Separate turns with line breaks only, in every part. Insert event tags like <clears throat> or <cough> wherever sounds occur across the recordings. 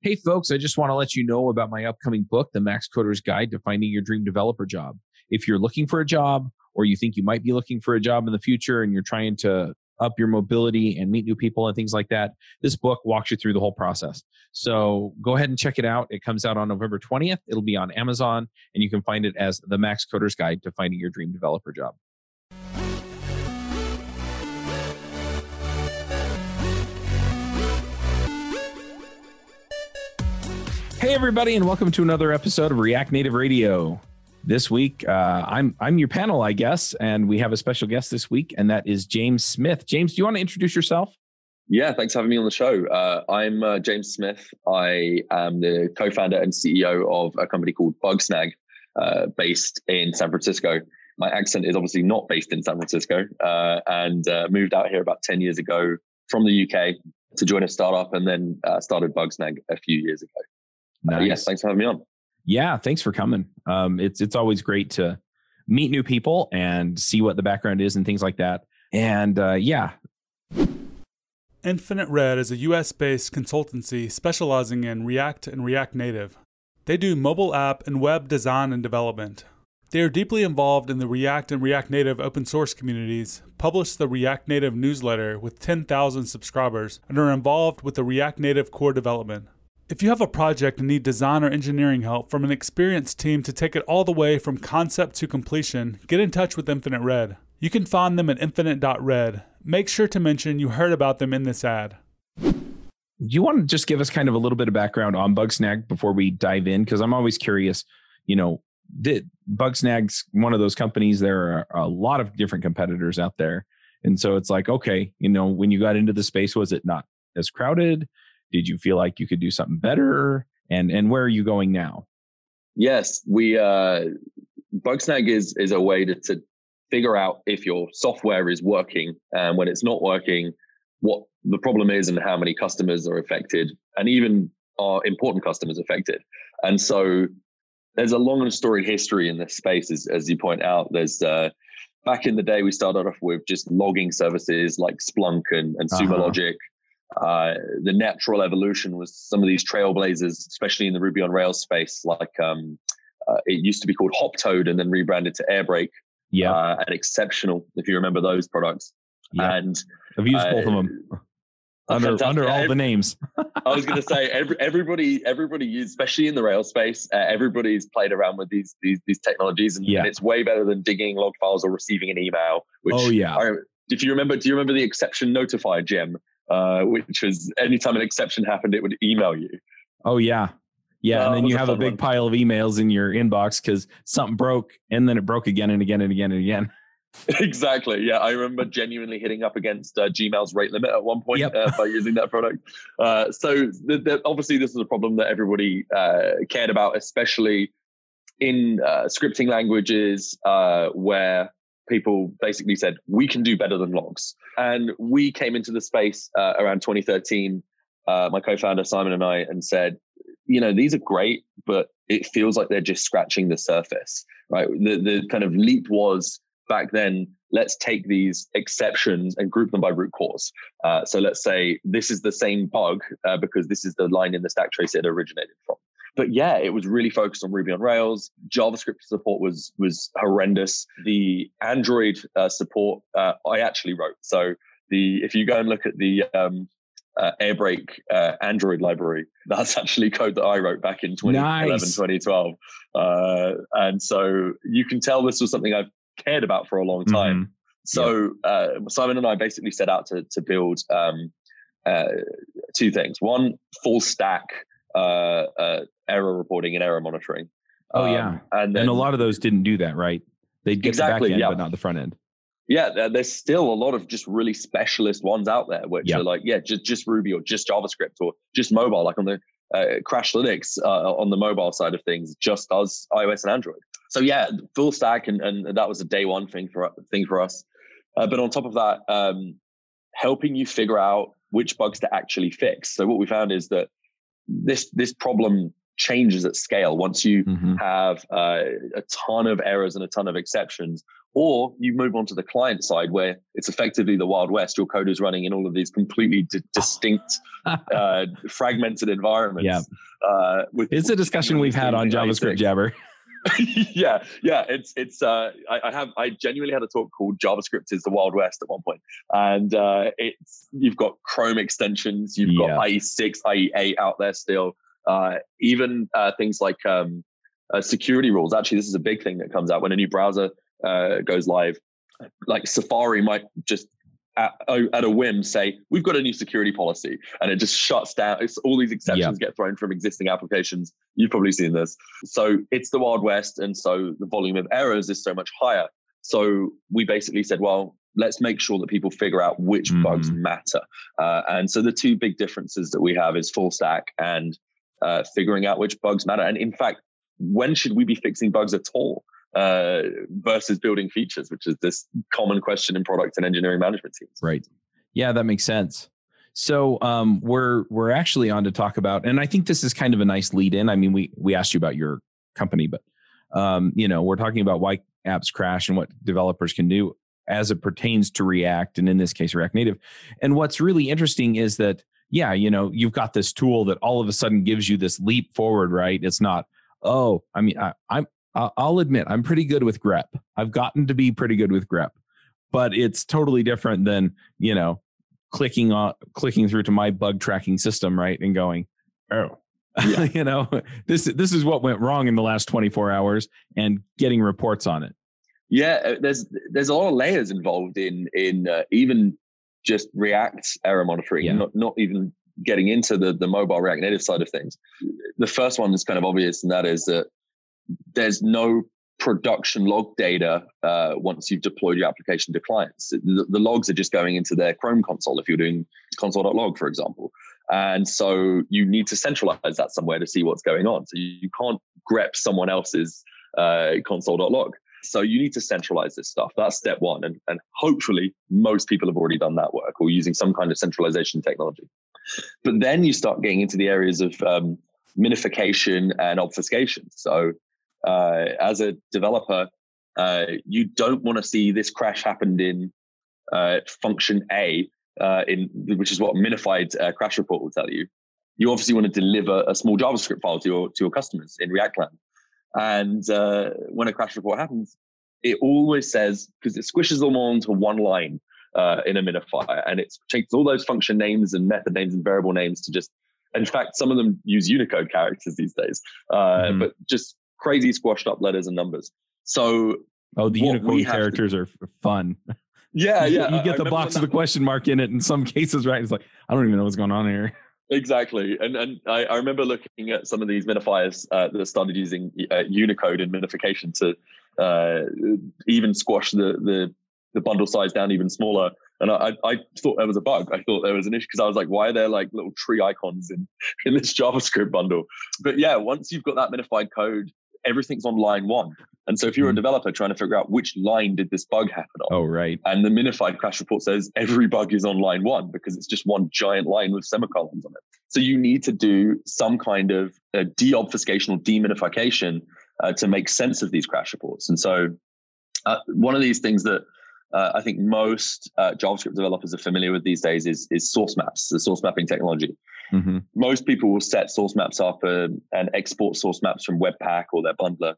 Hey, folks, I just want to let you know about my upcoming book, The Max Coder's Guide to Finding Your Dream Developer Job. If you're looking for a job or you think you might be looking for a job in the future and you're trying to up your mobility and meet new people and things like that, this book walks you through the whole process. So go ahead and check it out. It comes out on November 20th. It'll be on Amazon, and you can find it as The Max Coder's Guide to Finding Your Dream Developer Job. Hey, everybody, and welcome to another episode of React Native Radio. This week, uh, I'm I'm your panel, I guess, and we have a special guest this week, and that is James Smith. James, do you want to introduce yourself?
Yeah, thanks for having me on the show. Uh, I'm uh, James Smith. I am the co-founder and CEO of a company called Bugsnag, uh, based in San Francisco. My accent is obviously not based in San Francisco, uh, and uh, moved out here about ten years ago from the UK to join a startup, and then started Bugsnag a few years ago. Nice. Uh, yes, thanks for having me on.
Yeah, thanks for coming. Um, it's it's always great to meet new people and see what the background is and things like that. And uh, yeah.
Infinite Red is a US based consultancy specializing in React and React Native. They do mobile app and web design and development. They are deeply involved in the React and React Native open source communities, publish the React Native newsletter with 10,000 subscribers, and are involved with the React Native core development. If you have a project and need design or engineering help from an experienced team to take it all the way from concept to completion, get in touch with Infinite Red. You can find them at infinite.red. Make sure to mention you heard about them in this ad.
Do you want to just give us kind of a little bit of background on Bugsnag before we dive in? Because I'm always curious, you know, did Bugsnag's one of those companies, there are a lot of different competitors out there. And so it's like, okay, you know, when you got into the space, was it not as crowded? Did you feel like you could do something better? And and where are you going now?
Yes, we uh, Bugsnag is is a way to, to figure out if your software is working and when it's not working, what the problem is and how many customers are affected, and even are important customers affected. And so there's a long and storied history in this space, as, as you point out. There's uh, back in the day, we started off with just logging services like Splunk and, and Sumo uh-huh. Logic. Uh, the natural evolution was some of these trailblazers, especially in the Ruby on Rails space, like um, uh, it used to be called Hoptoad and then rebranded to Airbrake.
Yeah, uh,
and Exceptional, if you remember those products. Yeah. And
I've used both of them uh, <laughs> under under all the names. <laughs>
I was going to say every, everybody everybody used, especially in the Rails space, uh, everybody's played around with these these these technologies, and, yeah. and, it's way better than digging log files or receiving an email.
Which oh yeah. I,
if you remember, do you remember the exception notifier gem uh, which was anytime an exception happened, it would email you.
Oh yeah, yeah, and then you have a big one. pile of emails in your inbox because something broke, and then it broke again and again and again and again. <laughs>
exactly. Yeah, I remember genuinely hitting up against uh, Gmail's rate limit at one point yep. uh, by using that product. Uh, so the, the, obviously, this is a problem that everybody uh, cared about, especially in uh, scripting languages uh, where people basically said we can do better than logs. And we came into the space uh, around 2013 uh, my co-founder simon and i and said you know these are great but it feels like they're just scratching the surface right? The, the kind of leap was back then let's take these exceptions and group them by root cause. Uh, so let's say this is the same bug uh, because this is the line in the stack trace it originated from but yeah, it was really focused on Ruby on Rails. JavaScript support was was horrendous. The Android uh, support uh, I actually wrote. So the if you go and look at the um, uh, Airbrake uh, Android library, <laughs> that's actually code that I wrote back in 2011, nice. 2012. Uh, and so you can tell this was something I've cared about for a long time. Mm-hmm. So uh, Simon and I basically set out to to build um, two things: one, full stack uh, uh, error reporting and error monitoring.
Oh um, yeah, and, then, and a lot of those didn't do that, right? They'd get exactly, the back end, yeah. but not the front end.
Yeah, there's still a lot of just really specialist ones out there, which are like, yeah, just just Ruby or just JavaScript or just mobile, like on the uh, Crashlytics uh, on the mobile side of things, just does iOS and Android. So yeah, full stack, and, and that was a day one thing for thing for us. Uh, but on top of that, um, helping you figure out which bugs to actually fix. So what we found is that this this problem changes at scale once you mm-hmm. have uh, a ton of errors and a ton of exceptions or you move on to the client side where it's effectively the wild west. Your code is running in all of these completely d- distinct <laughs> uh, fragmented environments
yeah. uh, with, it's a discussion we've had on javascript jabber <laughs>
yeah yeah it's it's uh I, I, have i genuinely had a talk called javascript is the wild west at one point. And uh it's you've got chrome extensions you've yeah. got ie6 ie8 out there still. Uh even uh things like um uh, security rules. Actually this is a big thing that comes out when a new browser uh, goes live, like Safari might just at, at, a whim say we've got a new security policy and it just shuts down. It's, all these exceptions get thrown from existing applications. You've probably seen this. So it's the wild west and so the volume of errors is so much higher. So we basically said well let's make sure that people figure out which mm-hmm. bugs matter. Uh, and so the two big differences that we have is full stack and uh, figuring out which bugs matter. And in fact when should we be fixing bugs at all uh, versus building features, which is this common question in product and engineering management teams.
Right. Yeah, that makes sense. So um, we're we're actually on to talk about, and I think this is kind of a nice lead in. I mean, we we asked you about your company, but um, you know, we're talking about why apps crash and what developers can do as it pertains to React, and in this case, React Native. And what's really interesting is that, yeah, you know, you've got this tool that all of a sudden gives you this leap forward, right? It's not, oh, I mean, I, I'm I'll admit I'm pretty good with grep. I've gotten to be pretty good with grep, but it's totally different than you know clicking on clicking through to my bug tracking system, right, and going, oh, yeah. <laughs> you know, this this is what went wrong in the last 24 hours, and getting reports on it.
Yeah, uh, there's there's a lot of layers involved in in uh, even just React error monitoring, yeah. not not even getting into the the mobile React Native side of things. The first one is kind of obvious, and that is that there's no production log data uh, once you've deployed your application to clients. The, the, logs are just going into their Chrome console if you're doing console.log, for example. And so you need to centralize that somewhere to see what's going on. So you, you can't grep someone else's uh, console.log. So you need to centralize this stuff. That's step one. And, and hopefully most people have already done that work or using some kind of centralization technology. But then you start getting into the areas of um, minification and obfuscation. So uh, as a developer, uh, you don't want to see this crash happened in uh, function A, uh, in which is what a minified uh, crash report will tell you. You obviously want to deliver a small JavaScript file to your to your customers in React land. And uh, when a crash report happens, it always says because it squishes them all into one line in a minifier, and it takes all those function names and method names and variable names to just in fact, some of them use Unicode characters these days, uh, mm-hmm. but just crazy squashed up letters and numbers. So
oh, the Unicode characters to, are fun.
Yeah, <laughs> yeah.
you, get the box with the question mark in it in some <laughs> cases, right? It's like I don't even know what's going on here. <laughs>
Exactly, and and I, I remember looking at some of these minifiers uh, that started using uh, Unicode and minification to uh, even squash the, the the bundle size down even smaller. And I, I thought there was a bug. I thought there was an issue because I was like, why are there like little tree icons in, in this JavaScript bundle? But yeah, once you've got that minified code, everything's on line one. And so if you're a mm-hmm. developer trying to figure out which line did this bug happen on?
Oh, right.
And the minified crash report says every bug is on line one because it's just one giant line with semicolons on it. So you need to do some kind of uh, deobfuscation or deminification uh, to make sense of these crash reports. And so uh, one of these things that uh, I think most uh, JavaScript developers are familiar with these days is, is source maps, the source mapping technology. Mm-hmm. Most people will set source maps up and, and export source maps from Webpack or their bundler.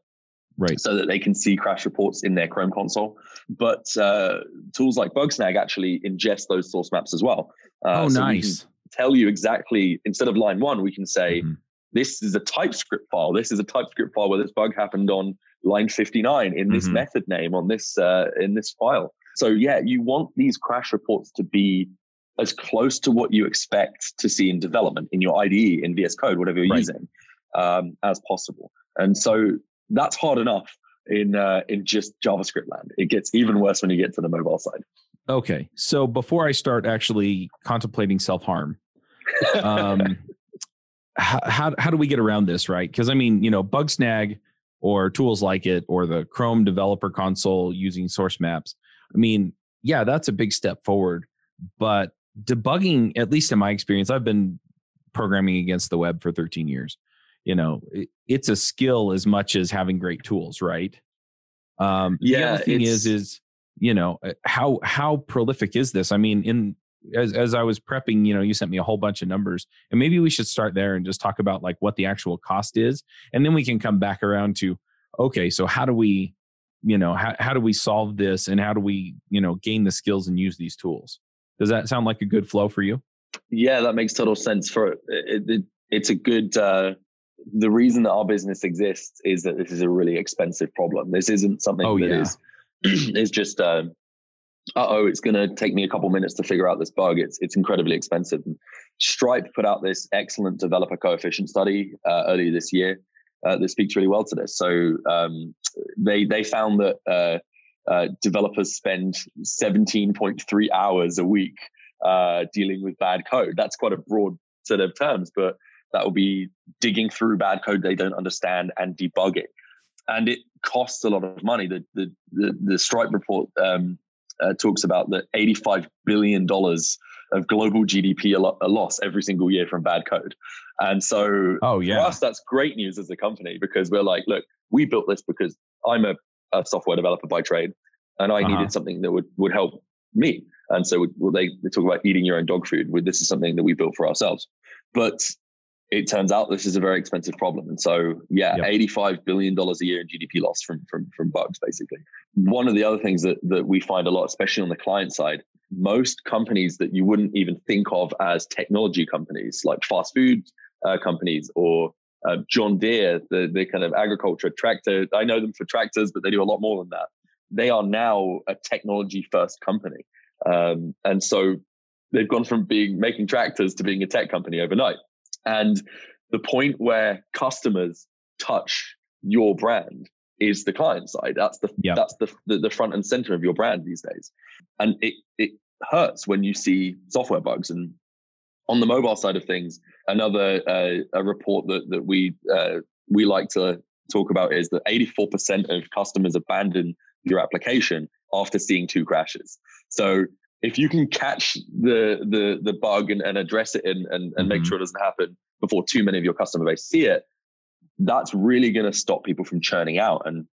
Right.
So that they can see crash reports in their Chrome console. But uh, tools like Bugsnag actually ingest those source maps as well.
Uh, oh, so nice.
tell you exactly, instead of line one, we can say, mm-hmm. this is a TypeScript file. This is a TypeScript file where this bug happened on line 59 in this mm-hmm. method name on this uh, in this file. So yeah, you want these crash reports to be as close to what you expect to see in development in your IDE, in VS Code, whatever you're right. using, um, as possible. And so that's hard enough in uh, in just JavaScript land. It gets even worse when you get to the mobile side.
Okay, so before I start actually contemplating self harm, um, <laughs> how, how how do we get around this, right? Because I mean, you know, bug Bugsnag or tools like it, or the Chrome Developer Console using source maps. I mean, yeah, that's a big step forward, but debugging, at least in my experience, I've been programming against the web for 13 years. You know, it, it's a skill as much as having great tools, right? Um, yeah, the other thing is, is you know, uh, how how prolific is this? I mean, in as as I was prepping, you know, you sent me a whole bunch of numbers, and maybe we should start there and just talk about like what the actual cost is, and then we can come back around to, okay, so how do we, you know, how how do we solve this, and how do we, you know, gain the skills and use these tools? Does that sound like a good flow for you?
Yeah, that makes total sense. For it, it, it's a good. Uh, the reason that our business exists is that this is a really expensive problem. This isn't something oh, that yeah. is <clears throat> is just. Uh, oh, it's going to take me a couple minutes to figure out this bug. It's it's incredibly expensive. Stripe put out this excellent developer coefficient study uh, earlier this year uh, that speaks really well to this. So um, they they found that uh, uh developers spend 17.3 hours a week uh, dealing with bad code. That's quite a broad set of terms, but that will be digging through bad code they don't understand and debugging. And it costs a lot of money. The the the, the Stripe report um, uh, talks about the 85 billion dollars of global GDP a, lo- a, loss every single year from bad code. And so
oh, yeah.
for us, that's great news as a company because we're like, look, we built this because I'm a, a software developer by trade and I uh-huh. needed something that would, would help me. And so they, they talk about eating your own dog food. This is something that we built for ourselves. But it turns out this is a very expensive problem. And so, yeah, yep. $85 billion a year in GDP loss from, from, from bugs, basically. One of the other things that, that we find a lot, especially on the client side, most companies that you wouldn't even think of as technology companies, like fast food uh, companies or uh, John Deere, the, the kind of agriculture tractor, I know them for tractors, but they do a lot more than that. They are now a technology first company. Um, and so they've gone from being making tractors to being a tech company overnight. And the point where customers touch your brand is the client side. That's the yep. that's the, the, the front and center of your brand these days. And it it hurts when you see software bugs. And on the mobile side of things, another uh, a report that that we uh, we like to talk about is that 84% of customers abandon your application after seeing two crashes. So if you can catch the the the bug and, and address it and, and, and mm-hmm. make sure it doesn't happen before too many of your customer base see it, that's really going to stop people from churning out. And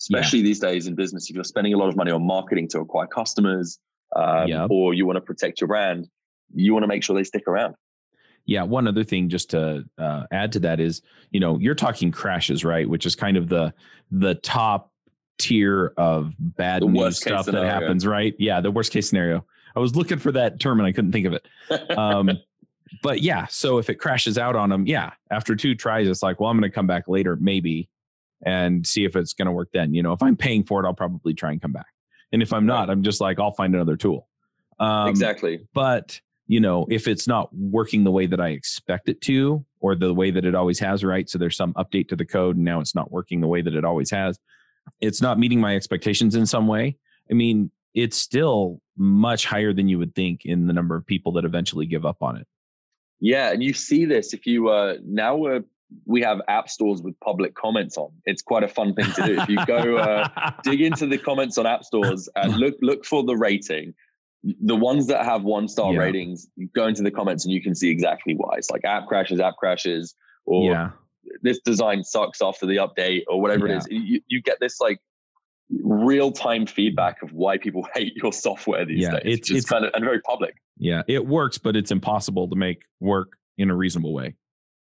especially yeah. these days in business, if you're spending a lot of money on marketing to acquire customers, um, yeah. or you want to protect your brand, you want to make sure they stick around.
Yeah, one other thing just to uh, add to that is, you know, you're talking crashes, right? Which is kind of the the top tier of bad news stuff that happens, right? Yeah, the worst case scenario. I was looking for that term and I couldn't think of it. <laughs> Um, but yeah, so if it crashes out on them, yeah, after two tries, it's like, well, I'm going to come back later, maybe, and see if it's going to work then. You know, if I'm paying for it, I'll probably try and come back. And if I'm not, I'm just like, I'll find another tool.
Um, exactly.
But you know, if it's not working the way that I expect it to, or the way that it always has, right? So there's some update to the code and now it's not working the way that it always has it's not meeting my expectations in some way, I mean, it's still much higher than you would think in the number of people that eventually give up on it.
Yeah, and you see this if you uh now we're we have app stores with public comments on. It's quite a fun thing to do. If you go uh, dig into the comments on app stores and <laughs> look look for the rating, the ones that have one star yeah. ratings, go into the comments and you can see exactly why. It's like app crashes, app crashes, or yeah this design sucks after the update or whatever yeah. it is. You, you get this like real time feedback of why people <laughs> hate your software these yeah, days. It's, it's kind of and very public.
Yeah, it works, but it's impossible to make work in a reasonable way.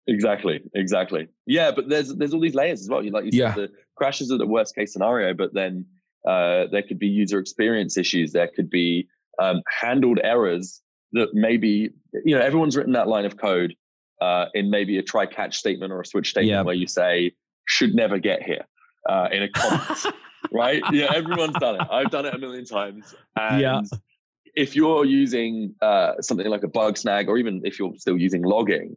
Exactly, exactly. Yeah, but there's there's all these layers as well. You like you yeah. said, the crashes are the worst case scenario, but then uh, there could be user experience issues. There could be um, handled errors that maybe you know everyone's written that line of code uh, in maybe a try catch statement or a switch statement yep. where you say should never get here uh, in a comment, <laughs> right? Yeah, everyone's done it. I've done it a million times. And yeah. if you're using uh, something like a Bugsnag, or even if you're still using logging,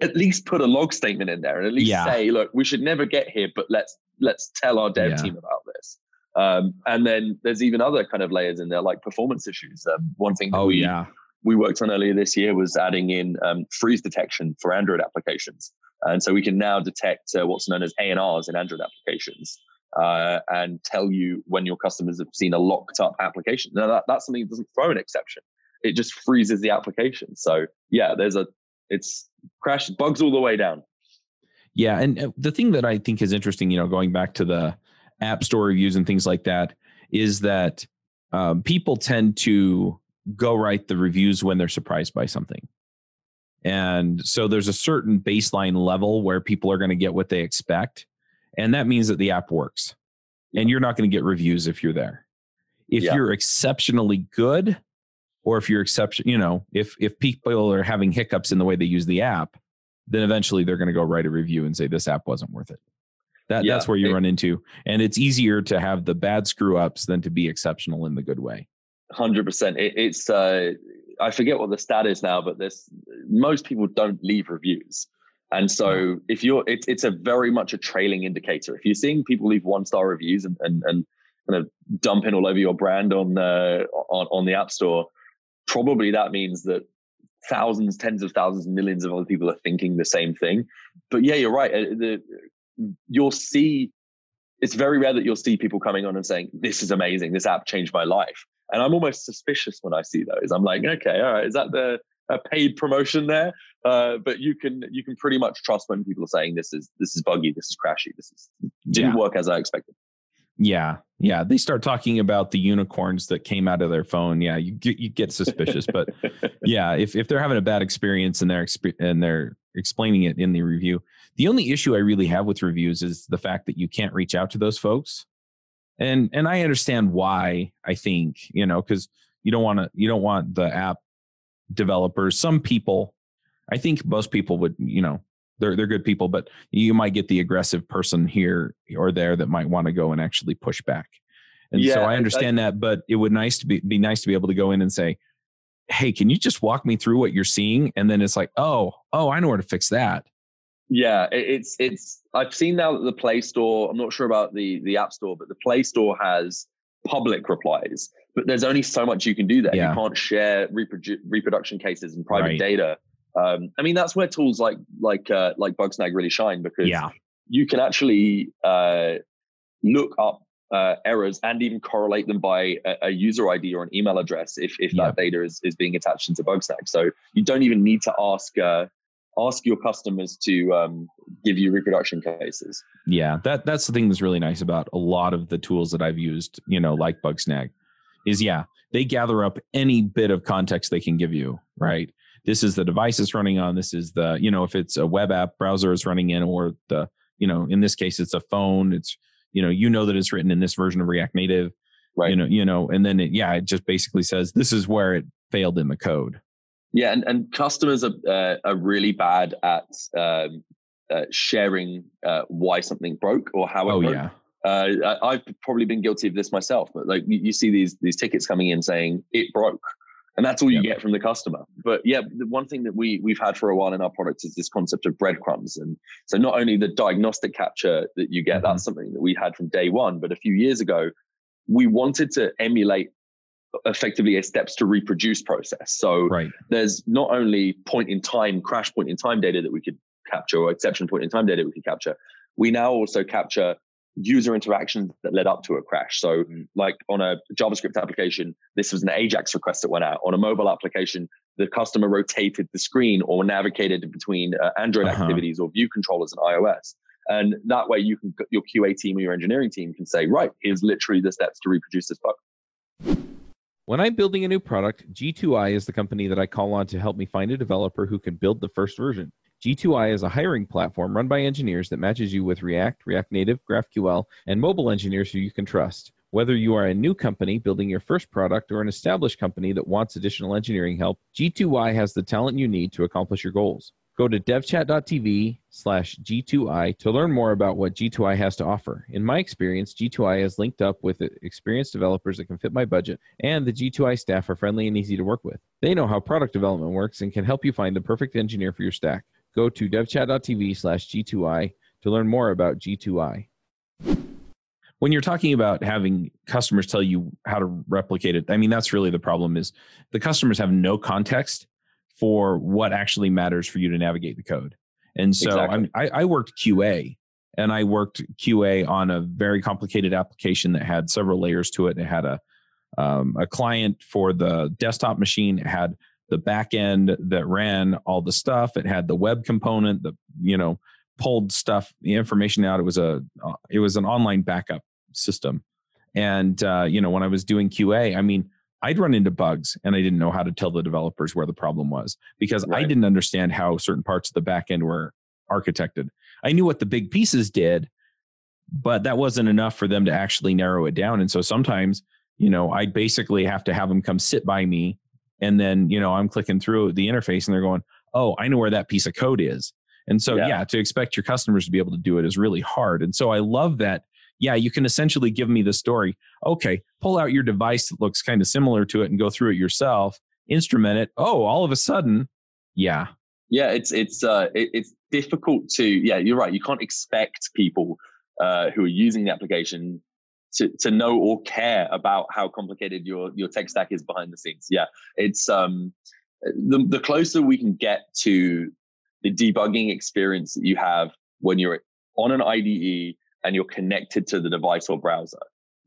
at least put a log statement in there and at least yeah. say, look, we should never get here, but let's let's tell our dev yeah. team about this. Um, and then there's even other kind of layers in there, like performance issues. Um, one thing that oh, we yeah we worked on earlier this year was adding in um, freeze detection for Android applications. And so we can now detect uh, what's known as ANRs in Android applications uh, and tell you when your customers have seen a locked up application. Now, that, that's something that doesn't throw an exception, it just freezes the application. So, yeah, there's a, it's crash bugs all the way down.
Yeah. And uh, the thing that I think is interesting, you know, going back to the, app store reviews and things like that is that um, people tend to go write the reviews when they're surprised by something. And so there's a certain baseline level where people are going to get what they expect. And that means that the app works. And you're not going to get reviews if you're there. If yeah. you're exceptionally good, or if you're exception, you know, if if people are having hiccups in the way they use the app, then eventually they're going to go write a review and say this app wasn't worth it. That yeah, that's where you it, run into, and it's easier to have the bad screw ups than to be exceptional in the good way.
Hundred percent. It, it's uh, I forget what the stat is now, but there's most people don't leave reviews. And so if you're, it's it's a very much a trailing indicator. If you're seeing people leave one star reviews and and, and kind of dumping all over your brand on uh, on on the app store, probably that means that thousands, tens of thousands, millions of other people are thinking the same thing. But yeah, you're right. Uh, the, you'll see. It's very rare that you'll see people coming on and saying, "This is amazing. This app changed my life." And I'm almost suspicious when I see those. I'm like, okay, all right, is that the a paid promotion there? Uh, but you can you can pretty much trust when people are saying this is this is buggy, this is crashy, this is didn't yeah. work as I expected.
Yeah, yeah. They start talking about the unicorns that came out of their phone. Yeah, you get you get suspicious. but <laughs> yeah, if if they're having a bad experience and they're and they're explaining it in the review, the only issue I really have with reviews is the fact that you can't reach out to those folks and and i understand why i think you know because you don't want to you don't want the app developers some people i think most people would you know they're they're good people but you might get the aggressive person here or there that might want to go and actually push back. And yeah, so i understand I, that but it would nice to be be nice to be able to go in and say hey can you just walk me through what you're seeing? And then it's like oh oh i know where to fix that
yeah, it's it's. I've seen now that the Play Store. I'm not sure about the the App Store, but the Play Store has public replies. But there's only so much you can do there. Yeah. You can't share reprodu- reproduction cases and private right. data. Um, I mean, that's where tools like like uh, like Bugsnag really shine because yeah. you can actually uh, look up uh, errors and even correlate them by a, a, user ID or an email address if if yeah. that data is, is being attached into Bugsnag. So you don't even need to ask uh, ask your customers to um, give you reproduction cases.
Yeah, that that's the thing that's really nice about a lot of the tools that I've used, you know, like Bugsnag, is yeah, they gather up any bit of context they can give you, right? This is the device it's running on. This is the, you know, if it's a web app browser is running in, or the, you know, in this case it's a phone. It's, you know, you know that it's written in this version of React Native, right? You know, you know, and then it, yeah, it just basically says this is where it failed in the code,
yeah, and, and customers are uh, are really bad at um, uh, sharing uh, why something broke or how it oh, broke. Yeah. Uh, I've probably been guilty of this myself, but like you, you, see these these tickets coming in saying it broke, and that's all you get from the customer. But yeah, the one thing that we we've had for a while in our product is this concept of breadcrumbs, and so not only the diagnostic capture that you get, mm-hmm. that's something that we had from day one, but a few years ago, we wanted to emulate effectively a steps to reproduce process. So right. there's not only point in time, crash point in time data that we could capture or exception point in time data we could capture. We now also capture user interactions that led up to a crash. So like on a JavaScript application, this was an Ajax request that went out. On a mobile application, the customer rotated the screen or navigated between uh, Android uh-huh. activities or view controllers and iOS. And that way you can, your QA team or your engineering team can say, right, here's literally the steps to reproduce this bug.
When I'm building a new product, G2I is the company that I call on to help me find a developer who can build the first version. G2I is a hiring platform run by engineers that matches you with React, React Native, GraphQL, and mobile engineers who you can trust. Whether you are a new company building your first product or an established company that wants additional engineering help, G2I has the talent you need to accomplish your goals. Go to devchat.tv slash G2I to learn more about what G2I has to offer. In my experience, G2I has linked up with experienced developers that can fit my budget, and the G2I staff are friendly and easy to work with. They know how product development works and can help you find the perfect engineer for your stack. Go to devchat.tv slash G2I to learn more about G2I. When you're talking about having customers tell you how to replicate it, I mean, that's really the problem is the customers have no context for what actually matters for you to navigate the code. And so exactly. I, I worked QA and I worked QA on a very complicated application that had several layers to it. It had a um, a client for the desktop machine. It had the back end that ran all the stuff. It had the web component that you know pulled stuff, the information out. It was a uh, it was an online backup system. And uh, you know, when I was doing QA, I mean, I'd run into bugs and I didn't know how to tell the developers where the problem was because right. I didn't understand how certain parts of the backend were architected. I knew what the big pieces did, but that wasn't enough for them to actually narrow it down. And so sometimes, you know, I'd basically have to have them come sit by me and then, you know, I'm clicking through the interface and they're going, "Oh, I know where that piece of code is." And so, yeah. yeah, to expect your customers to be able to do it is really hard. And so I love that yeah, you can essentially give me the story. Okay, pull out your device that looks kind of similar to it and go through it yourself, instrument it. Oh, all of a sudden, yeah.
Yeah, it's it's uh it, it's difficult to yeah, you're right. You can't expect people uh, who are using the application to, to know or care about how complicated your your tech stack is behind the scenes. Yeah, it's um the the closer we can get to the debugging experience that you have when you're on an IDE and you're connected to the device or browser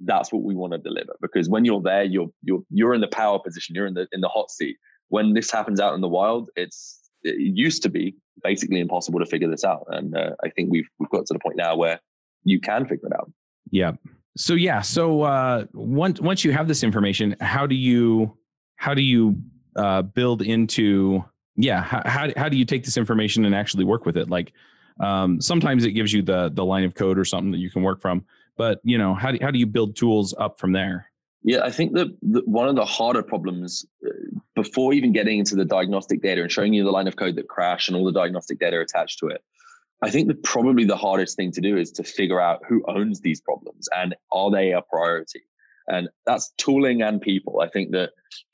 that's what we want to deliver. Because when you're there you're you're you're in the power position you're in the in the hot seat. When this happens out in the wild it's it used to be basically impossible to figure this out. And uh, i think we've we've got to the point now where you can figure it out.
Yeah. So yeah. So uh once once you have this information how do you how do you uh build into yeah how, how, how do you take this information and actually work with it? Like um, sometimes it gives you the the line of code or something that you can work from. But you know, how do how do you build tools up from there?
Yeah, I think that, one of the harder problems uh, before even getting into the diagnostic data and showing you the line of code that crashed and all the diagnostic data attached to it, I think that probably the hardest thing to do is to figure out who owns these problems and are they a priority. And that's tooling and people. I think that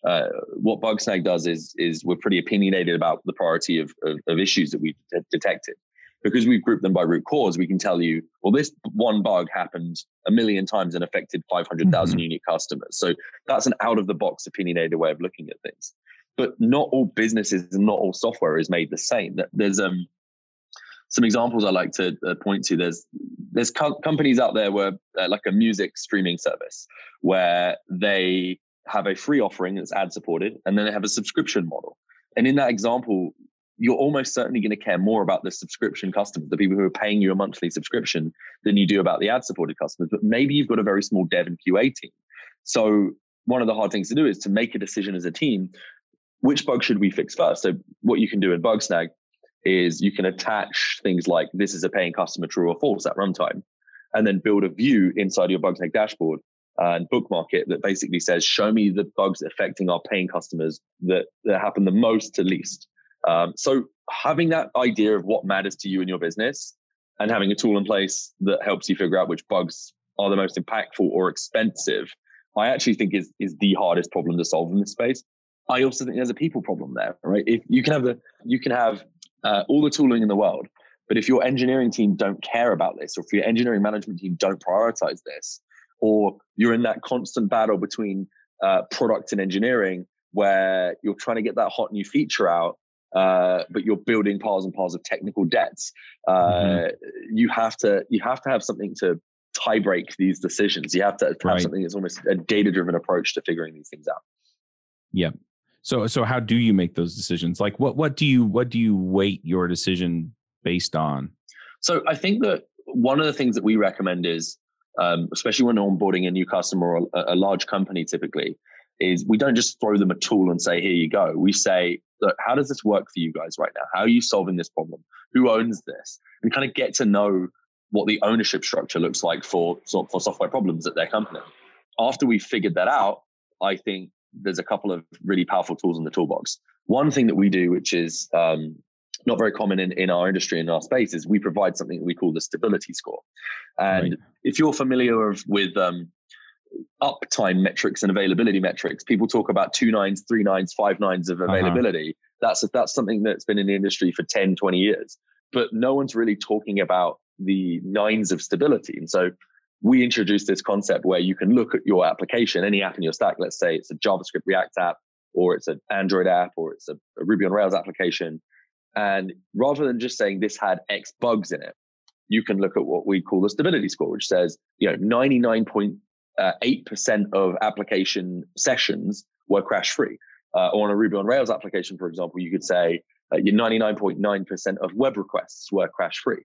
uh, what Bugsnag does is is we're pretty opinionated about the priority of, of, of issues that we've detected because we've grouped them by root cause, we can tell you, well, this one bug happened a million times and affected 500,000 mm-hmm. unique customers. So that's an out of the box opinionated way of looking at things. But not all businesses and not all software is made the same. There's um, some examples I like to uh, point to. There's there's co- companies out there where uh, like a music streaming service where they have a free offering that's ad supported, and then they have a subscription model. And in that example, you're almost certainly going to care more about the subscription customers, the people who are paying you a monthly subscription, than you do about the ad supported customers. But maybe you've got a very small dev and QA team. So one of the hard things to do is to make a decision as a team which bug should we fix first? So what you can do in Bugsnag is you can attach things like this is a paying customer true or false at runtime, and then build a view inside your Bugsnag dashboard uh, and bookmark it that basically says, show me the bugs affecting our paying customers that, that happen the most to least. Um, so having that idea of what matters to you in your business and having a tool in place that helps you figure out which bugs are the most impactful or expensive, I actually think is is the hardest problem to solve in this space. I also think there's a people problem there, right? If you can have the you can have uh, all the tooling in the world, but if your engineering team don't care about this, or if your engineering management team don't prioritize this, or you're in that constant battle between uh, product and engineering where you're trying to get that hot new feature out uh, but you're building piles and piles of technical debts. Uh, mm-hmm. You have to you have to have something to tie break these decisions. You have to have right. something that's almost a data driven approach to figuring these things out.
Yeah. So so how do you make those decisions? Like what what do you what do you weight your decision based on?
So I think that one of the things that we recommend is, um, especially when onboarding a new customer or a, a large company, typically, is we don't just throw them a tool and say, here you go. We say, look, how does this work for you guys right now? How are you solving this problem? Who owns this? And kind of get to know what the ownership structure looks like for, for software problems at their company. After we've figured that out, I think there's a couple of really powerful tools in the toolbox. One thing that we do, which is um, not very common in, in our industry, in our space, is we provide something that we call the stability score. And right. if you're familiar with um, uptime metrics and availability metrics. People talk about two nines, three nines, five nines of uh-huh. availability. Uh-huh. That's that's something that's been in the industry for 10, 20 years. But no one's really talking about the nines of stability. And so we introduced this concept where you can look at your application, any app in your stack, let's say it's a JavaScript React app, or it's an Android app, or it's a, a Ruby on Rails application. And rather than just saying this had X bugs in it, you can look at what we call the stability score, which says, you know, 99 uh, 8% of application sessions were crash free. Uh, or on a Ruby on Rails application, for example, you could say uh, your 99.9% of web requests were crash free.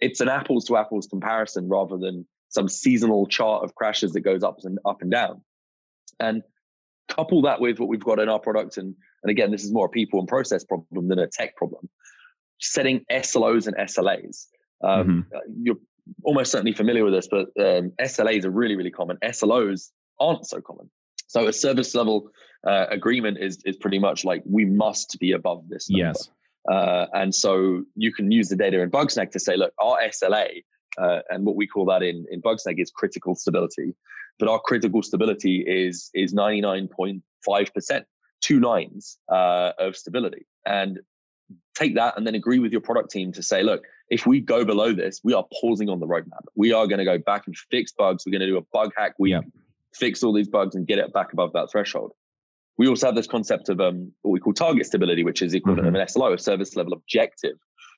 It's an apples to apples comparison rather than some seasonal chart of crashes that goes up and up and down. And couple that with what we've got in our product, and and again, this is more a people and process problem than a tech problem. Setting SLOs and SLAs. Um, mm-hmm. Uh, you're almost certainly familiar with this, but um, SLAs are really, really common. SLOs aren't so common. So a service level uh, agreement is is pretty much like we must be above this. Number.
Yes.
Uh, and so you can use the data in Bugsnag to say, look, our SLA uh, and what we call that in in Bugsnag is critical stability. But our critical stability is is ninety nine point five percent, two nines uh, of stability. And take that and then agree with your product team to say, look, if we go below this, we are pausing on the roadmap. We are going to go back and fix bugs. We're going to do a bug hack. We yep. fix all these bugs and get it back above that threshold. We also have this concept of um, what we call target stability, which is equivalent mm-hmm. of an SLO, a service level objective.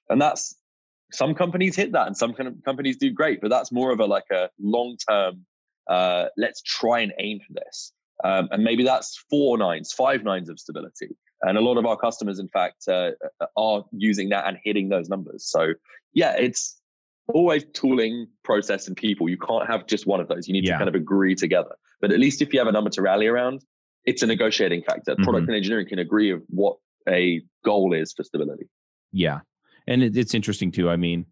And that's some companies hit that and some kind of companies do great, but that's more of a like a long term, uh, let's try and aim for this. Um, and maybe that's four nines, five nines of stability. And a lot of our customers, in fact, uh, are using that and hitting those numbers. So, yeah, it's always tooling, process, and people. You can't have just one of those. You need yeah. to kind of agree together. But at least if you have a number to rally around, it's a negotiating factor. Mm-hmm. Product and engineering can agree of what a goal is for stability.
Yeah, and it, it's interesting too. I mean,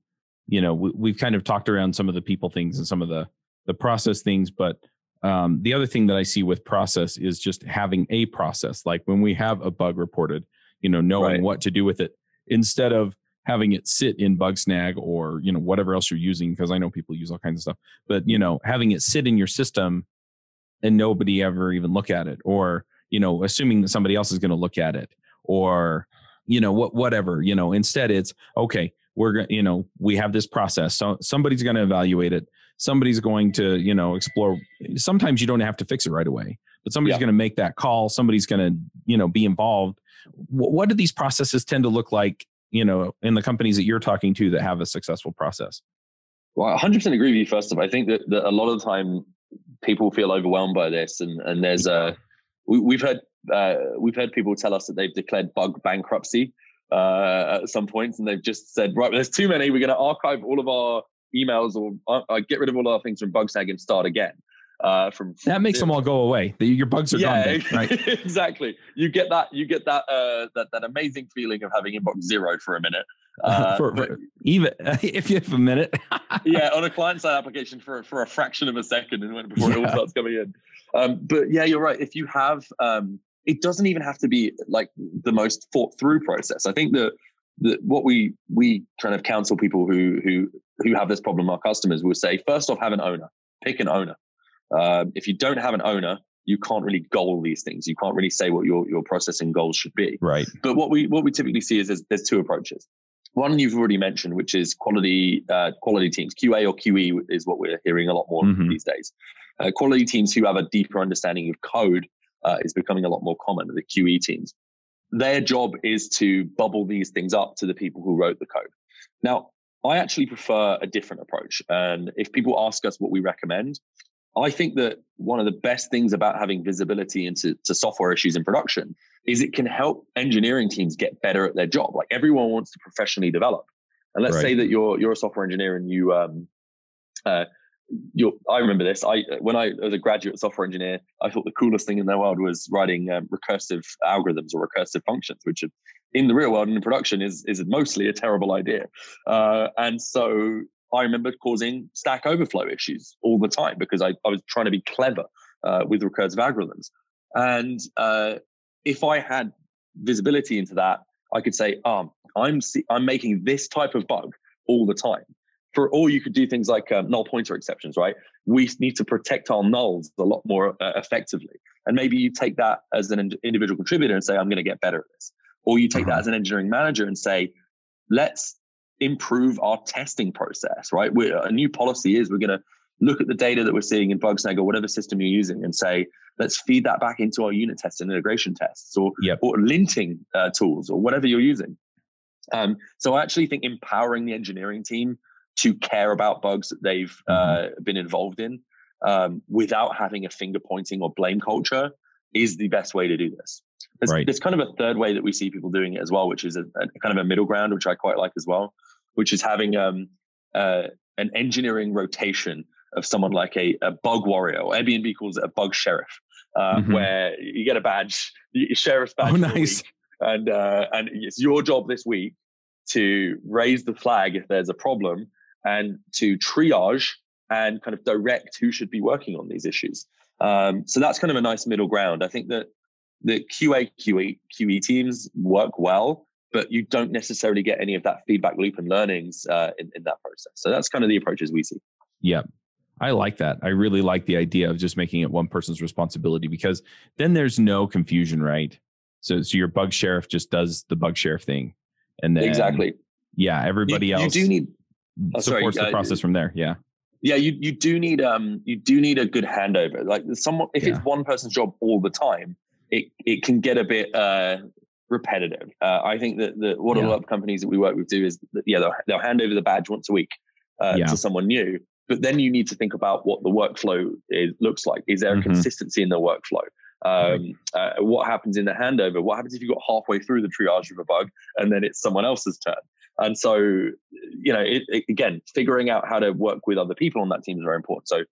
you know, we, we've kind of talked around some of the people things and some of the the process things, but um, the other thing that I see with process is just having a process. Like when we have a bug reported, you know, knowing right. what to do with it instead of having it sit in Bugsnag or you know whatever else you're using. Because I know people use all kinds of stuff, but you know, having it sit in your system and nobody ever even look at it, or you know, assuming that somebody else is going to look at it, or you know what whatever you know instead it's okay we're going you know we have this process so somebody's going to evaluate it somebody's going to you know explore sometimes you don't have to fix it right away but somebody's yeah. going to make that call somebody's going to you know be involved what, what do these processes tend to look like you know in the companies that you're talking to that have a successful process
well 100% agree with you first of all i think that, that a lot of the time people feel overwhelmed by this and and there's a we, we've heard uh, we've heard people tell us that they've declared bug bankruptcy uh, at some points, and they've just said, right, there's too many. We're going to archive all of our emails or uh, uh, get rid of all our things from Bugsnag and start again. Uh, from,
from that makes them all go away. The, your bugs are yeah, gone. right? <laughs>
exactly. You get that. You get that. Uh, that that amazing feeling of having inbox zero for a minute. <laughs> Uh,
for, for, even <laughs> if you have a minute.
yeah, on a client side application for for a fraction of a second, and when before yeah. it all starts coming in. Um, but yeah, you're right. If you have um, it doesn't even have to be like the most thought through process. I think that that what we we kind of counsel people who who who have this problem, our customers will say, first off, have an owner, pick an owner. Uh, if you don't have an owner, you can't really goal these things. You can't really say what your your processing goals should be.
Right.
But what we what we typically see is there's, there's two approaches. One you've already mentioned, which is quality uh, quality teams. QA or QE is what we're hearing a lot more mm-hmm. these days. Uh, quality teams who have a deeper understanding of code uh, is becoming a lot more common, the QE teams. Their job is to bubble these things up to the people who wrote the code. Now, I actually prefer a different approach. And if people ask us what we recommend, I think that one of the best things about having visibility into software issues in production is it can help engineering teams get better at their job. Like everyone wants to professionally develop. And let's right. say that you're you're a software engineer and you um, uh, you I remember this. I when I was a graduate software engineer, I thought the coolest thing in the world was writing um, recursive algorithms or recursive functions, which in the real world and in production is is mostly a terrible idea. Uh, and so I remember causing Stack Overflow issues all the time because I, I was trying to be clever uh, with recursive algorithms. And uh, if I had visibility into that, I could say, um, I'm I'm making this type of bug all the time for or you could do things like um, null pointer exceptions right? We need to protect our nulls a lot more uh, effectively. And maybe you take that as an individual contributor and say i'm going to get better at this. Or you take uh-huh. that as an engineering manager and say let's improve our testing process right? We're, a new policy is we're going to look at the data that we're seeing in bugsnag or whatever system you're using and say let's feed that back into our unit tests and integration tests or,
yep.
or linting uh, tools or whatever you're using. Um, so i actually think empowering the engineering team to care about bugs that they've mm-hmm. uh, been involved in um, without having a finger pointing or blame culture is the best way to do this. There's, right. there's kind of a third way that we see people doing it as well, which is a, a kind of a middle ground, which I quite like as well, which is having um, uh, an engineering rotation of someone like a, a bug warrior, or Airbnb calls it a bug sheriff, uh, mm-hmm. where you get a badge, your sheriff's badge.
Oh, nice.
And uh, and it's your job this week to raise the flag if there's a problem and to triage and kind of direct who should be working on these issues. Um, so that's kind of a nice middle ground. I think that the QA, QE, QE teams work well, but you don't necessarily get any of that feedback loop and learnings uh, in, in that process. So that's kind of the approaches we see.
Yeah. I like that. I really like the idea of just making it one person's responsibility because then there's no confusion, right? So, so your bug sheriff just does the bug sheriff thing, and then
exactly,
yeah, everybody
you,
else
you do need
oh, supports sorry, the uh, process from there. Yeah,
yeah, you you do need um you do need a good handover. Like someone, if yeah. it's one person's job all the time, it it can get a bit uh repetitive. Uh, I think that, the what yeah. a lot of companies that we work with do is that, yeah they'll, they'll hand over the badge once a week uh, yeah. to someone new, but then you need to think about what the workflow is, looks like. Is there a mm-hmm. consistency in the workflow? Um, uh, what happens in the handover? What happens if you got halfway through the triage of a bug and then it's someone else's turn? And so, you know, it, it, again, figuring out how to work with other people on that team is very important. So,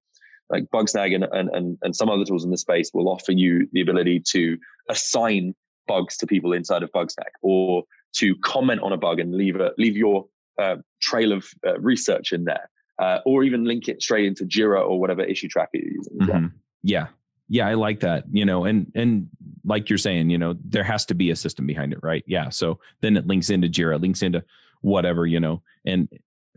like Bugsnag and, and, and, and some other tools in the space will offer you the ability to assign bugs to people inside of Bugsnag or to comment on a bug and leave a, leave your uh, trail of uh, research in there, uh, or even link it straight into Jira or whatever issue tracker you're using.
Mm-hmm. Yeah, yeah, I like that. You know, and and like you're saying, you know, there has to be a system behind it, right? Yeah. So then it links into Jira, links into whatever, you know, and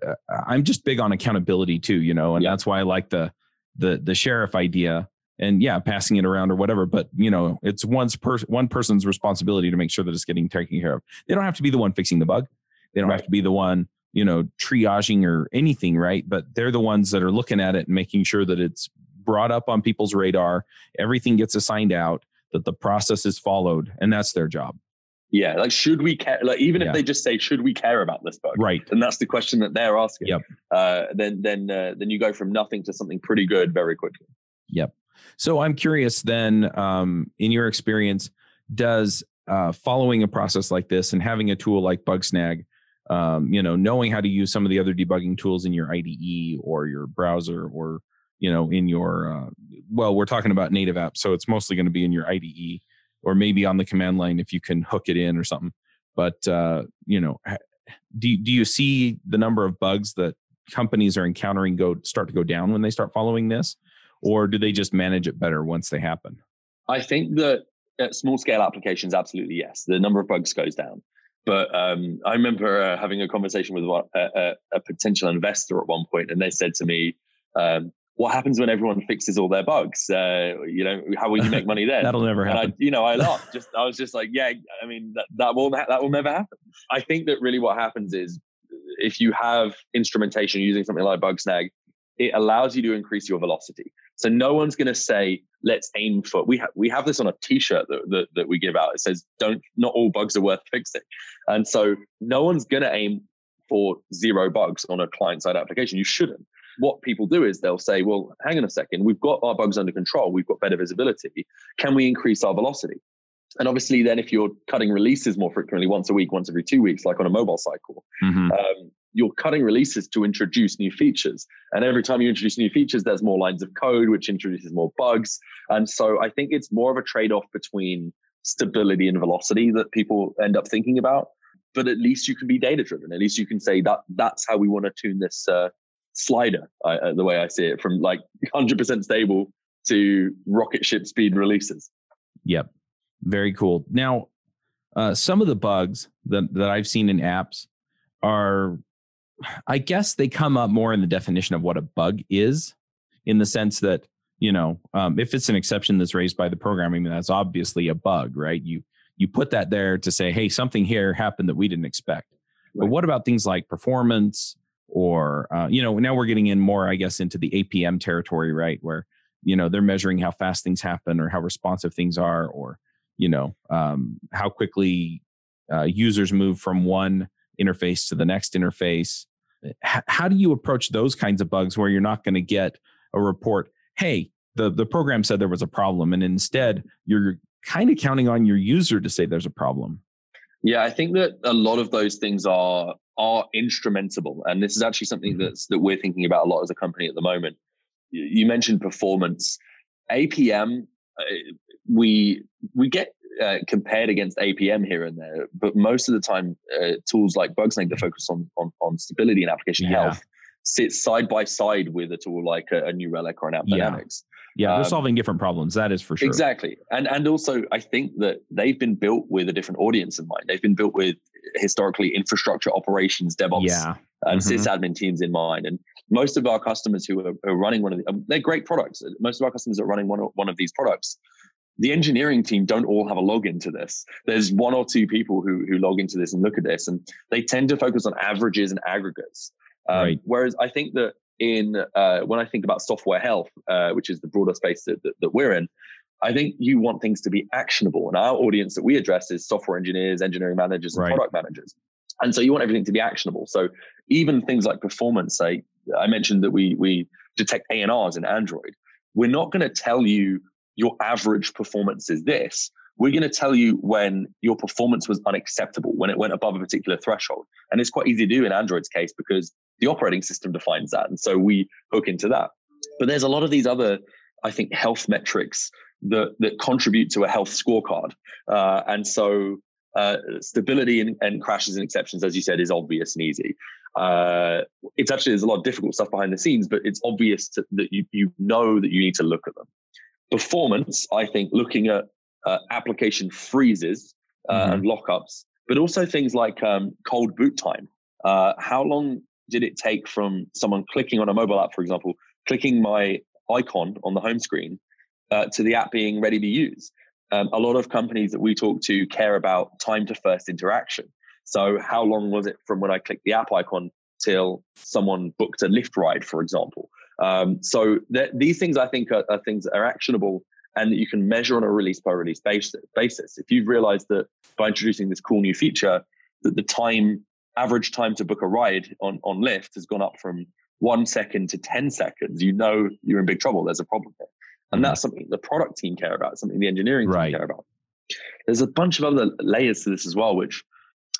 uh, I'm just big on accountability too, you know, and yeah. that's why I like the the the sheriff idea and yeah, passing it around or whatever. But you know, it's one's per- one person's responsibility to make sure that it's getting taken care of. They don't have to be the one fixing the bug. They don't right. have to be the one, you know, triaging or anything, right? But they're the ones that are looking at it and making sure that it's brought up on people's radar, everything gets assigned out, that the process is followed, and that's their job.
Yeah, like should we care? Like even yeah. if they just say, "Should we care about this bug?"
Right,
and that's the question that they're asking.
Yep.
Uh, then then uh, then you go from nothing to something pretty good very quickly.
Yep. So I'm curious. Then, um, in your experience, does uh, following a process like this and having a tool like Bugsnag, um, you know, knowing how to use some of the other debugging tools in your IDE or your browser or you know in your uh, well we're talking about native apps so it's mostly going to be in your ide or maybe on the command line if you can hook it in or something. But uh, you know do, do you see the number of bugs that companies are encountering go start to go down when they start following this? Or do they just manage it better once they happen?
I think that at small scale applications absolutely yes. The number of bugs goes down. But um, i remember uh, having a conversation with a, potential investor at one point and they said to me um, what happens when everyone fixes all their bugs? Uh, you know, how will you make money then? <laughs>
That'll never happen.
I, you know, I laughed. <laughs> Just I was just like, yeah, I mean, that, that will that will never happen. I think that really what happens is if you have instrumentation using something like Bugsnag, it allows you to increase your velocity. So no one's going to say, let's aim for. We have we have this on a T-shirt that, that that we give out. It says, don't not all bugs are worth fixing, and so no one's going to aim for zero bugs on a client side application. You shouldn't what people do is they'll say, well, hang on a second, we've got our bugs under control, we've got better visibility. Can we increase our velocity? And obviously, then if you're cutting releases more frequently, once a week, once every two weeks, like on a mobile cycle, mm-hmm. um, you're cutting releases to introduce new features. And every time you introduce new features, there's more lines of code, which introduces more bugs. And so I think it's more of a trade off between stability and velocity that people end up thinking about. But at least you can be data driven. At least you can say that that's how we want to tune this uh, slider, I, uh, the way I see it, from like 100% stable to rocket ship speed releases.
Yep. Very cool. Now, uh, some of the bugs that, that I've seen in apps are, I guess they come up more in the definition of what a bug is, in the sense that, you know, um, if it's an exception that's raised by the programming, that's obviously a bug, right? You you put that there to say, hey, something here happened that we didn't expect. Right. But what about things like performance, or uh, you know now we're getting in more i guess into the apm territory right? Where you know they're measuring how fast things happen or how responsive things are or you know um, how quickly uh, users move from one interface to the next interface. H- how do you approach those kinds of bugs where you're not going to get a report hey the, the program said there was a problem and instead you're kind of counting on your user to say there's a problem?
Yeah i think that a lot of those things are are instrumentable. And this is actually something mm-hmm. that's that we're thinking about a lot as a company at the moment. you mentioned performance. APM, uh, we we get uh, compared against APM here and there, but most of the time, uh, tools like Bugsnag that focus on, on on stability and application yeah. health sit side by side with a tool like a, a New Relic or an App
yeah.
Dynamics.
Yeah, they're um, solving different problems. That is for sure.
Exactly, and and also I think that they've been built with a different audience in mind. They've been built with historically infrastructure operations, DevOps,
yeah.
and mm-hmm. sysadmin teams in mind. And most of our customers who are, are running one of the, um, they're great products. Most of our customers are running one of, one of these products. The engineering team don't all have a login to this. There's one or two people who who log into this and look at this, and they tend to focus on averages and aggregates. Um, right. Whereas I think that in uh, when I think about software health, uh, which is the broader space that, that, that, we're in, I think you want things to be actionable. And our audience that we address is software engineers, engineering managers, and right. product managers. And so you want everything to be actionable. So even things like performance, say I mentioned that we we detect ANRs in Android. We're not going to tell you your average performance is this. We're going to tell you when your performance was unacceptable, when it went above a particular threshold. And it's quite easy to do in Android's case because the operating system defines that. And so we hook into that. But there's a lot of these other, I think, health metrics that, that contribute to a health scorecard. Uh, and so uh, stability and, and, crashes and exceptions, as you said, is obvious and easy. Uh, it's actually, there's a lot of difficult stuff behind the scenes, but it's obvious to, that you, you know that you need to look at them. Performance, I think, looking at uh, application freezes uh, mm-hmm. and lockups, but also things like um, cold boot time. Uh, how long did it take from someone clicking on a mobile app, for example, clicking my icon on the home screen uh, to the app being ready to use? Um, a lot of companies that we talk to care about time to first interaction. So, how long was it from when I clicked the app icon till someone booked a Lyft ride, for example? Um, so, th- these things I think are, are, things that are actionable and that you can measure on a release by release basis. If you've realized that by introducing this cool new feature, that the time average time to book a ride on, on Lyft has gone up from one second to 10 seconds, you know you're in big trouble. There's a problem here. And that's something the product team care about, something the engineering team right. care about. There's a bunch of other layers to this as well, which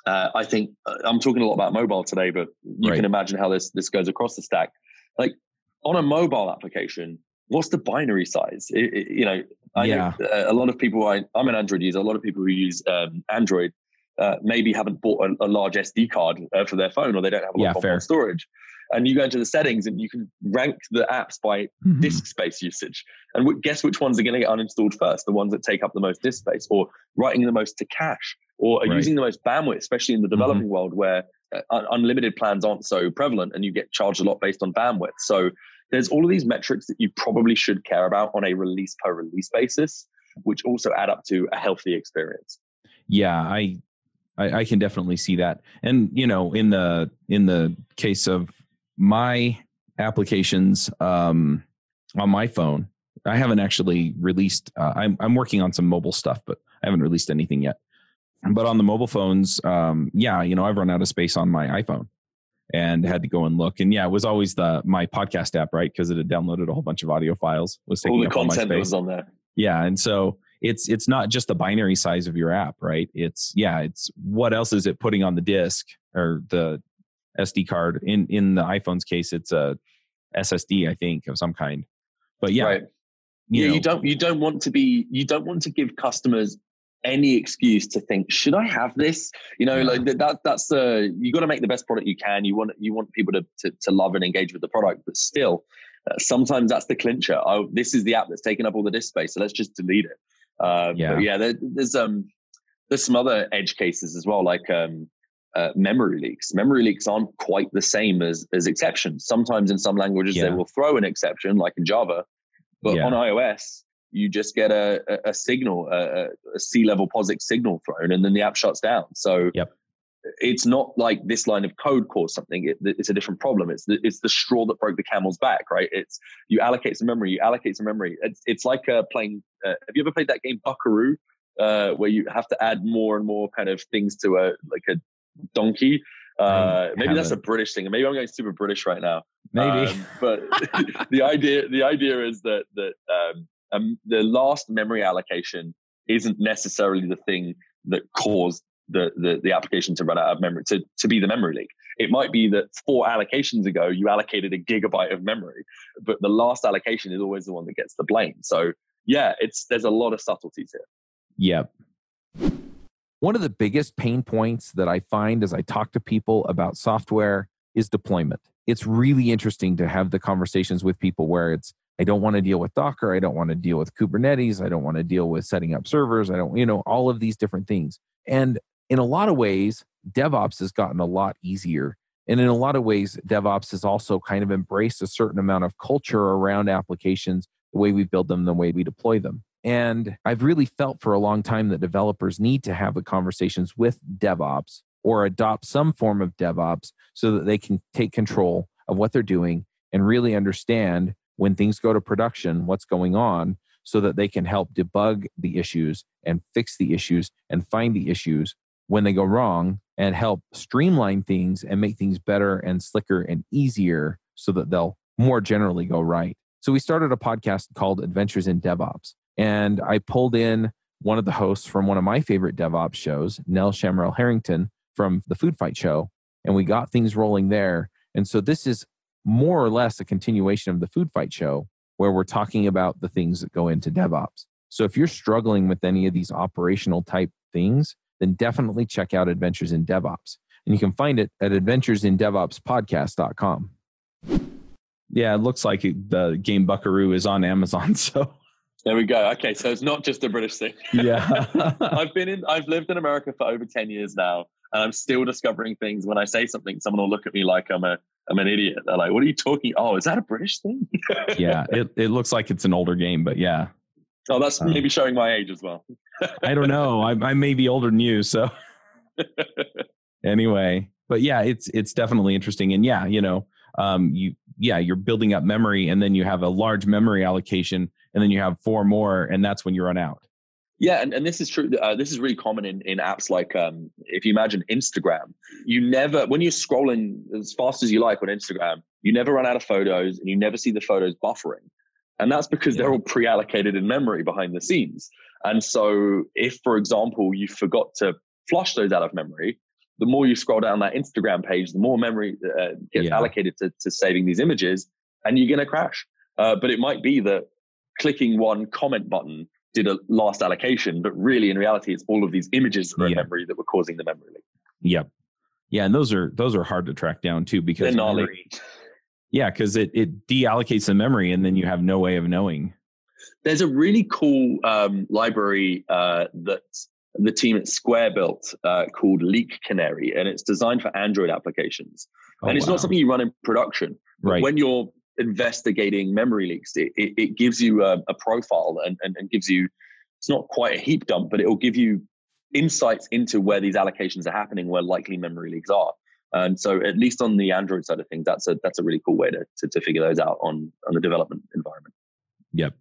uh, I think uh, I'm talking a lot about mobile today, but you right. can imagine how this this goes across the stack. Like on a mobile application, what's the binary size? It, it, you know, I yeah. know uh, a lot of people. I, am an Android user. A lot of people who use um, Android uh, maybe haven't bought a, a large SD card uh, for their phone or they don't have a lot yeah, of storage. And you go into the settings and you can rank the apps by mm-hmm. disk space usage. And w- guess which ones are going to get uninstalled first? The ones that take up the most disk space, or writing the most to cache, or right. using the most bandwidth, especially in the developing mm-hmm. world where uh, unlimited plans aren't so prevalent and you get charged a lot based on bandwidth. So there's all of these metrics that you probably should care about on a release per release basis, which also add up to a healthy experience.
Yeah, I I, I can definitely see that. And you know, in the in the case of my applications um, on my phone, I haven't actually released. Uh, I'm I'm working on some mobile stuff, but I haven't released anything yet. But on the mobile phones, um, yeah, you know, I've run out of space on my iPhone and had to go and look. And yeah, it was always the my podcast app, right? Because it had downloaded a whole bunch of audio files. Was taking all the up content all my space. was
on there.
Yeah, and so it's it's not just the binary size of your app, right? It's yeah, it's what else is it putting on the disk or the SD card. In in the iPhone's case, it's a SSD, I think, of some kind. But yeah, right.
you yeah, know, you don't you don't want to be you don't want to give customers any excuse to think should i have this you know like that that's uh you got to make the best product you can you want you want people to, to, to love and engage with the product but still uh, sometimes that's the clincher oh this is the app that's taking up all the disk space so let's just delete it um, yeah, yeah. There, there's um, there's some other edge cases as well, like um, uh, memory leaks. Memory leaks aren't quite the same as as exceptions. Sometimes in some languages yeah. they will throw an exception, like in Java, but yeah. on iOS you just get a, a, a signal, a, a C level POSIX signal thrown, and then the app shuts down. So
yep
it's not like this line of code caused something. It, it's a different problem. It's the, it's the straw that broke the camel's back, right? It's you allocate some memory, you allocate some memory. It's it's like uh, playing. Uh, have you ever played that game Buckaroo, uh, where you have to add more and more kind of things to a like a donkey? Uh, maybe that's a British thing, maybe I'm going super British right now.
Maybe, um,
but <laughs> the idea the idea is that that um, um, the last memory allocation isn't necessarily the thing that caused the, the, the application to run out of memory to, to be the memory leak. It might be that four allocations ago, you allocated a gigabyte of memory, but the last allocation is always the one that gets the blame. So yeah, it's there's a lot of subtleties here.
Yep.
One of the biggest pain points that I find as I talk to people about software is deployment. It's really interesting to have the conversations with people where it's, I don't want to deal with Docker. I don't want to deal with Kubernetes. I don't want to deal with setting up servers. I don't, you know, all of these different things. And in a lot of ways, DevOps has gotten a lot easier. And in a lot of ways, DevOps has also kind of embraced a certain amount of culture around applications, the way we build them, the way we deploy them. And I've really felt for a long time that developers need to have the conversations with DevOps or adopt some form of DevOps so that they can take control of what they're doing and really understand when things go to production what's going on so that they can help debug the issues and fix the issues and find the issues when they go wrong and help streamline things and make things better and slicker and easier so that they'll more generally go right. So we started a podcast called Adventures in DevOps. And I pulled in one of the hosts from one of my favorite DevOps shows, Nell Shamrell Harrington from the Food Fight Show. And we got things rolling there. And so this is more or less a continuation of the Food Fight Show where we're talking about the things that go into DevOps. So if you're struggling with any of these operational type things, then definitely check out Adventures in DevOps. And you can find it at adventuresindevopspodcast.com.
Yeah, it looks like the game Buckaroo is on Amazon. <laughs> So
there we go. Okay, so it's not just a British thing.
Yeah. <laughs>
I've been in I've lived in America for over 10 years now and I'm still discovering things. When I say something, someone will look at me like I'm a I'm an idiot. They're like, "What are you talking? Oh, is that a British thing?"
yeah, it it looks like it's an older game, but yeah.
Oh, that's um, maybe showing my age as well. <laughs>
I don't know. I I may be older than you, so <laughs> anyway, but yeah, it's it's definitely interesting, and yeah, you know, um, you yeah, you're building up memory, and then you have a large memory allocation and then you have four more, and that's when you run out.
Yeah, and, and this is true. Uh, this is really common in, in apps like um, if you imagine Instagram, you never, when you're scrolling as fast as you like on Instagram, you never run out of photos and you never see the photos buffering. And that's because yeah. they're all pre allocated in memory behind the scenes. And so, if, for example, you forgot to flush those out of memory, the more you scroll down that Instagram page, the more memory uh, gets yeah. allocated to, to saving these images, and you're going to crash. Uh, but it might be that clicking one comment button did a last allocation, but really in reality, it's all of these images that are in memory that were causing the memory leak.
Yep. Yeah, and those are those are hard to track down too because memory, yeah, because it it deallocates the memory and then you have no way of knowing.
There's a really cool um, library uh, that the team at Square built uh, called Leak Canary, and it's designed for Android applications. Oh, and it's wow. not something you run in production. Right. When you're investigating memory leaks. It, it, it gives you a, a profile and, and, and, gives you, it's not quite a heap dump, but it will give you insights into where these allocations are happening, where likely memory leaks are. And so, at least on the Android side of things, that's a that's a really cool way to to, to figure those out on on the development environment.
Yep,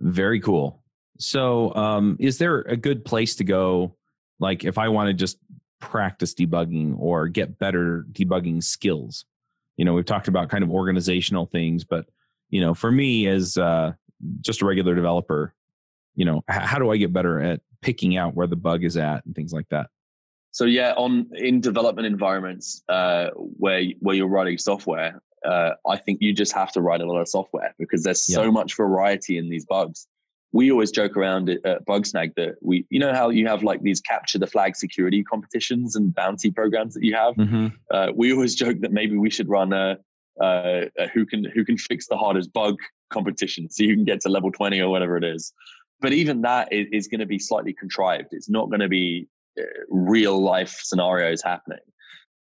very cool. So, um, is there a good place to go? Like, if I want to just practice debugging or get better debugging skills, you know we've talked about kind of organizational things but you know for me as uh, just a regular developer you know how do i get better at picking out where the bug is at and things like that
so yeah on in development environments uh, where where you're writing software uh, i think you just have to write a lot of software because there's so much variety in these bugs we always joke around at Bugsnag that we, you know, how you have like these capture the flag security competitions and bounty programs that you have. Mm-hmm. Uh, we always joke that maybe we should run a, a, a, who can who can fix the hardest bug competition, so you can get to level twenty or whatever it is. But even that is, is going to be slightly contrived. It's not going to be real life scenarios happening.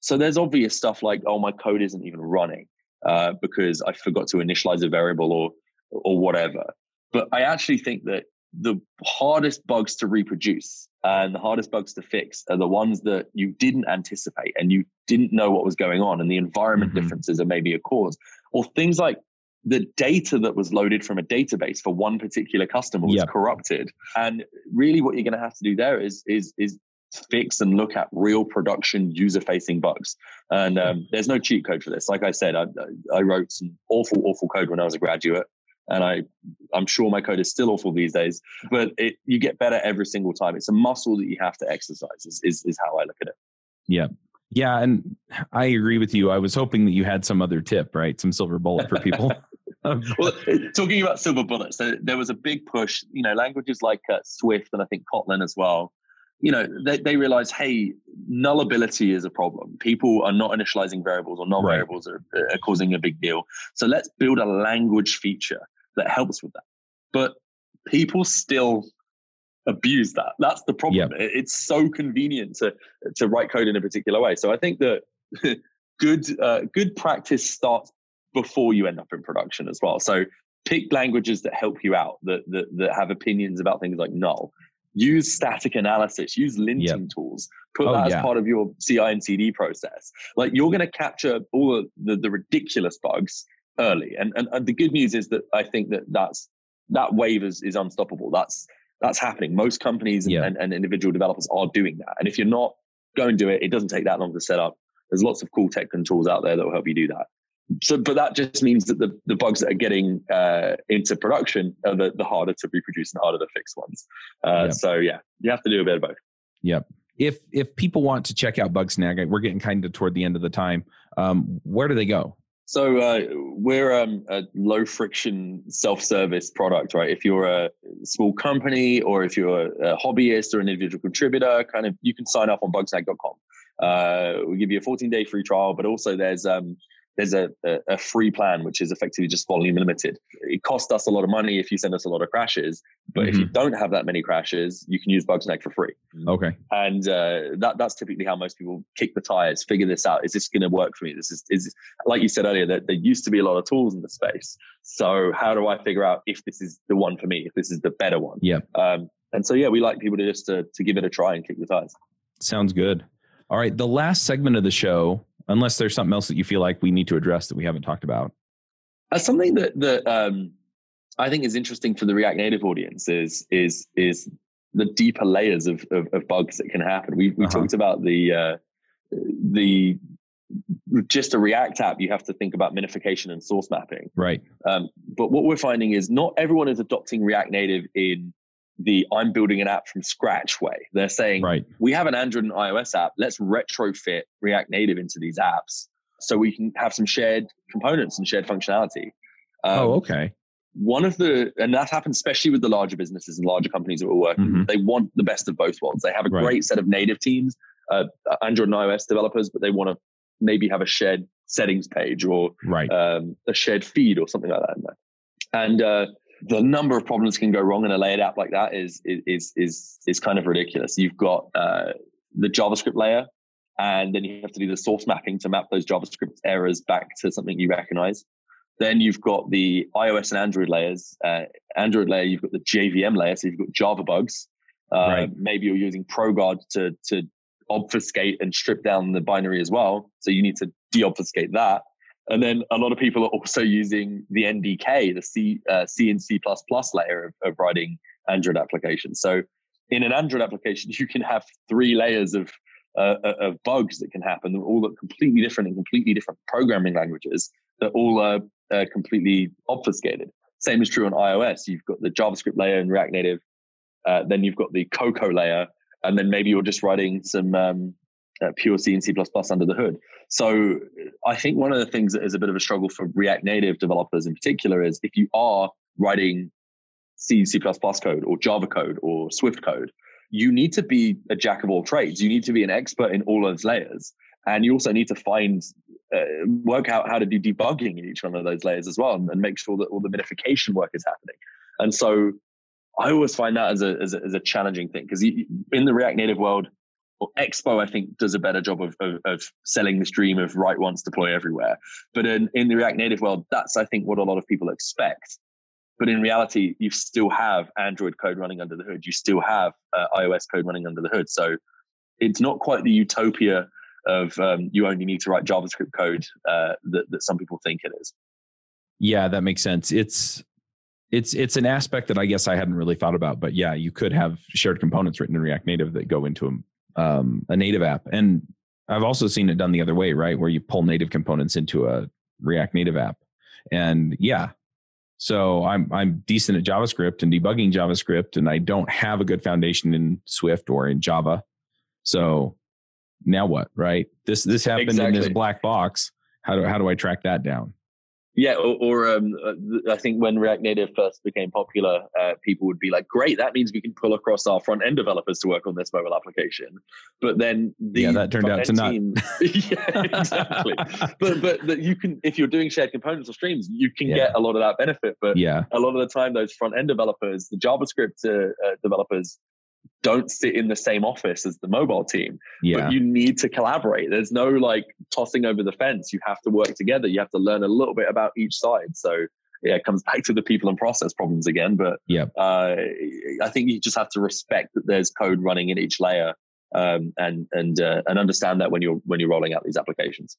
So there's obvious stuff like, oh, my code isn't even running uh, because I forgot to initialize a variable or or whatever. But I actually think that the hardest bugs to reproduce and the hardest bugs to fix are the ones that you didn't anticipate and you didn't know what was going on and the environment mm-hmm. differences are maybe a cause or things like the data that was loaded from a database for one particular customer was yep. corrupted and really what you're going to have to do there is is is fix and look at real production user facing bugs and um, there's no cheat code for this like i said I, I wrote some awful awful code when i was a graduate and I I'm sure my code is still awful these days, but it, you get better every single time. It's a muscle that you have to exercise. Is, is is how I look at it.
Yeah, Yeah, and I agree with you. I was hoping that you had some other tip, right? Some silver bullet for people. <laughs> <laughs>
well, talking about silver bullets, so there was a big push. You know, languages like uh, Swift and I think Kotlin as well. You know, they, they realize, hey, nullability is a problem. People are not initializing variables, or null right. variables are, are causing a big deal. So let's build a language feature that helps with that. But people still abuse that. That's the problem. Yep. It's so convenient to to write code in a particular way. So I think that <laughs> good uh, good practice starts before you end up in production as well. So pick languages that help you out, that that, that have opinions about things like null. Use static analysis, use linting yep. tools, put oh, that yeah. as part of your CI and CD process. Like you're going to capture all the, the ridiculous bugs early. And, and, and the good news is that I think that that's that wave is, is unstoppable. That's that's happening. Most companies and, yeah. and, and, individual developers are doing that. And if you're not, go and do it. It doesn't take that long to set up. There's lots of cool tech and tools out there that will help you do that. So, but that just means that the, the bugs that are getting uh, into production are the, the harder to reproduce and harder to fix ones. Uh, yep. So yeah, you have to do a bit of both.
Yep. If if people want to check out Bugsnag, we're getting kind of toward the end of the time. Um, where do they go?
So uh, we're um, a low friction self service product, right? If you're a small company or if you're a, hobbyist or an individual contributor, kind of you can sign up on bugsnag.com. Uh, we give you a 14 day free trial, but also there's um, there's a, a, a, free plan which is effectively just volume limited. It costs us a lot of money if you send us a lot of crashes, but mm-hmm. if you mm-hmm. don't have that many crashes, you can use Bugsnag for free.
Okay,
and uh, that that's typically how most people kick the tires, figure this out. Is this going to work for me? This is is like you said earlier that there used to be a lot of tools in the space. So how do I figure out if this is the one for me? If this is the better one?
Yeah.
Um, and so yeah, we like people to just to, to give it a try and kick the tires.
Sounds good. All right, the last segment of the show unless there's something else that you feel like we need to address that we haven't talked about.
Uh, something that that um, I think is interesting for the React Native audience is is is the deeper layers of of, of bugs that can happen. We we uh-huh. talked about the uh, the just a React app, you have to think about minification and source mapping.
Right.
Um, but what we're finding is not everyone is adopting React Native in the I'm building an app from scratch way. They're saying,
right.
we have an Android and iOS app. Let's retrofit React Native into these apps so we can have some shared components and shared functionality.
Um, oh, okay.
One of the, and that happens especially with the larger businesses and larger companies that we're working mm-hmm. They want the best of both worlds. They have a right. great set of native teams, uh, Android and iOS developers, but they want to maybe have a shared settings page or
right.
um, a shared feed or something like that. And uh, the number of problems can go wrong in a layered app like that is is is is kind of ridiculous. You've got uh, the JavaScript layer, and then you have to do the source mapping to map those JavaScript errors back to something you recognize. Then you've got the iOS and Android layers. Uh, Android layer, you've got the JVM layer, so you've got Java bugs. Uh, right. Maybe you're using ProGuard to to obfuscate and strip down the binary as well. So you need to deobfuscate that. And then a lot of people are also using the NDK, the C, uh, C and C++ layer of, of writing Android applications. So in an Android application, <laughs> you can have three layers of uh, uh of bugs that can happen, all look completely different in completely different programming languages that all are uh, completely obfuscated. Same is true on iOS. You've got the JavaScript layer in React Native, uh, then you've got the Cocoa layer, and then maybe you're just writing some um, uh, pure C and C++ under the hood. So I think one of the things that is a bit of a struggle for React Native developers in particular is if you are writing C, C++ code or Java code or Swift code, you need to be a jack of all trades. You need to be an expert in all those layers. And you also need to find, uh, work out how to do debugging in each one of those layers as well and, and make sure that all the minification work is happening. And so I always find that as a, as a, as a challenging thing because in the React Native world, Expo, I think, does a better job of, of, of, selling this dream of write once, deploy everywhere. But in, in the React Native world, that's, I think, what a lot of people expect. But in reality, you still have Android code running under the hood. You still have uh, iOS code running under the hood. So it's not quite the utopia of um, you only need to write JavaScript code uh, that, that some people think it is.
Yeah, that makes sense. It's it's it's an aspect that I guess I hadn't really thought about, but yeah, you could have shared components written in React Native that go into um, a native app. And I've also seen it done the other way, right? Where you pull native components into a React Native app. And yeah, so I'm I'm decent at JavaScript and debugging JavaScript, and I don't have a good foundation in Swift or in Java. So now what? Right? This this happened exactly. in this black box. How do how do I track that down?
Yeah, or, or um, uh, I think when React Native first became popular, uh, people would be like, "Great, that means we can pull across our front end developers to work on this mobile application." But then the
yeah, that turned out to team, not. <laughs> <laughs>
yeah, exactly. but but that you can if you're doing shared components or streams, you can yeah. get a lot of that benefit. But
yeah,
a lot of the time, those front end developers, the JavaScript uh, uh, developers, don't sit in the same office as the mobile team.
Yeah.
But you need to collaborate. There's no like tossing over the fence. You have to work together. You have to learn a little bit about each side. So yeah, it comes back to the people and process problems again. But
yeah,
uh, I think you just have to respect that there's code running in each layer, um, and and uh, and understand that when you're when you're rolling out these applications.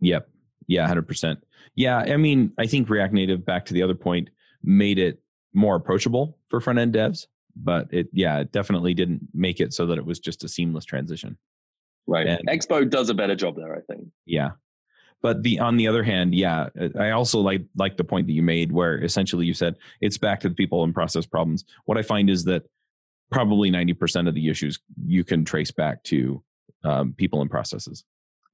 Yep. Yeah, hundred percent. Yeah, I mean, I think React Native. Back to the other point, made it more approachable for front end devs but it yeah it definitely didn't make it so that it was just a seamless transition.
Right. And, expo does a better job there i think.
Yeah. But the on the other hand yeah i also like like the point that you made where essentially you said it's back to the people and process problems. What i find is that probably 90% of the issues you can trace back to um, people and processes.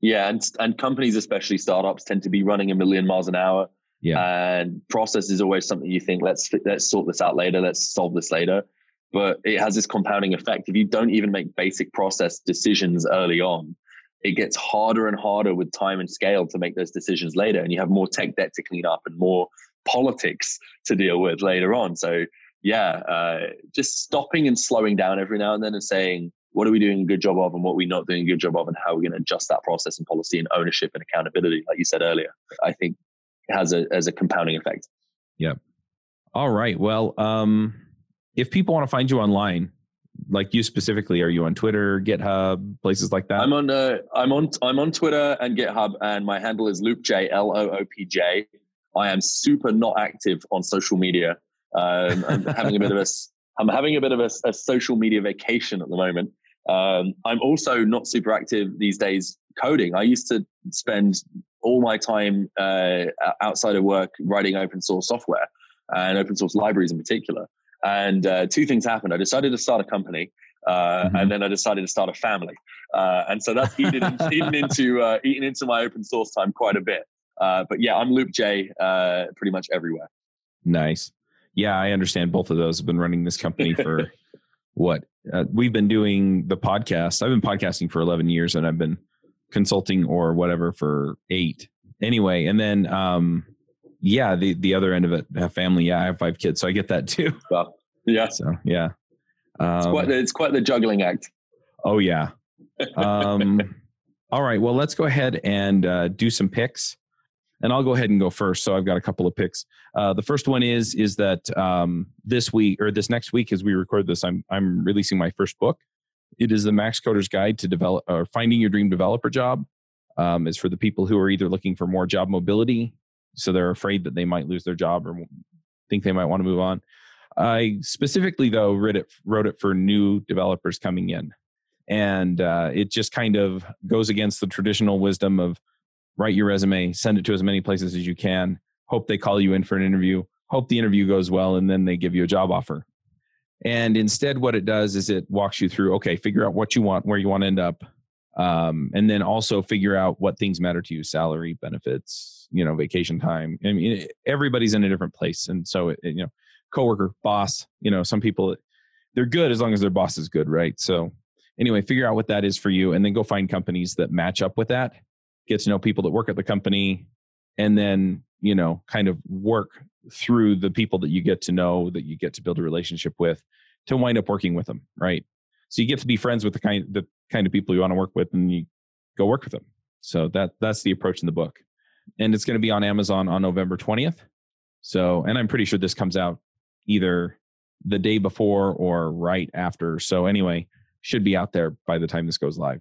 Yeah and and companies especially startups tend to be running a million miles an hour.
Yeah.
And process is always something you think let's let's sort this out later. Let's solve this later but it has this compounding effect. If you don't even make basic process decisions early on, it gets harder and harder with time and scale to make those decisions later. And you have more tech debt to clean up and more politics to deal with later on. So, yeah, uh, just stopping and slowing down every now and then and saying, what are we doing a good job of and what are we not doing a good job of and how are we going to adjust that process and policy and ownership and accountability, like you said earlier, I think has a, has a compounding effect.
Yep. All right. Well, um, if people want to find you online, like you specifically, are you on Twitter, GitHub, places like that?
I'm on uh, I'm on I'm on Twitter and GitHub, and my handle is LoopJ L O O P J. I am super not active on social media. Um, I'm having a bit of a <laughs> I'm having a bit of a, a social media vacation at the moment. Um, I'm also not super active these days coding. I used to spend all my time uh, outside of work writing open source software and open source libraries in particular. And uh, two things happened. I decided to start a company, uh, mm-hmm. and then I decided to start a family. Uh, and so that's eaten, <laughs> eaten into uh, eaten into my open source time quite a bit. Uh, but yeah, I'm Loop J uh, pretty much everywhere.
Nice. Yeah, I understand both of those. have been running this company for <laughs> what we've been doing the podcast. I've been podcasting for 11 years, and I've been consulting or whatever for eight. Anyway, and then um, yeah, the the other end of it, have family. Yeah, I have five kids, so I get that <laughs> too.
Yeah.
So yeah,
um, it's quite the, it's quite the juggling act.
Oh yeah. <laughs> Um, all right. Well, let's go ahead and uh, do some picks, and I'll go ahead and go first. So I've got a couple of picks. Uh, the first one is is that um, this week or this next week, as we record this, I'm I'm releasing my first book. It is the Max Coder's Guide to develop or finding your dream developer job. Um, is for the people who are either looking for more job mobility so they're afraid that they might lose their job or think they might want to move on. I specifically though wrote it wrote it for new developers coming in, and uh, it just kind of goes against the traditional wisdom of write your resume, send it to as many places as you can, hope they call you in for an interview, hope the interview goes well, and then they give you a job offer. And instead, what it does is it walks you through okay, figure out what you want, where you want to end up, um, and then also figure out what things matter to you salary benefits you know vacation time. I mean everybody's in a different place. And so it, you know coworker boss you know some people they're good as long as their boss is good right? So anyway figure out what that is for you and then go find companies that match up with that get to know people that work at the company and then you know kind of work through the people that you get to know that you get to build a relationship with to wind up working with them right? So you get to be friends with the kind the kind of people you want to work with and you go work with them. So that that's the approach in the book. And it's going to be on Amazon on November 20th. So, and I'm pretty sure this comes out either the day before or right after. So anyway, should be out there by the time this goes live.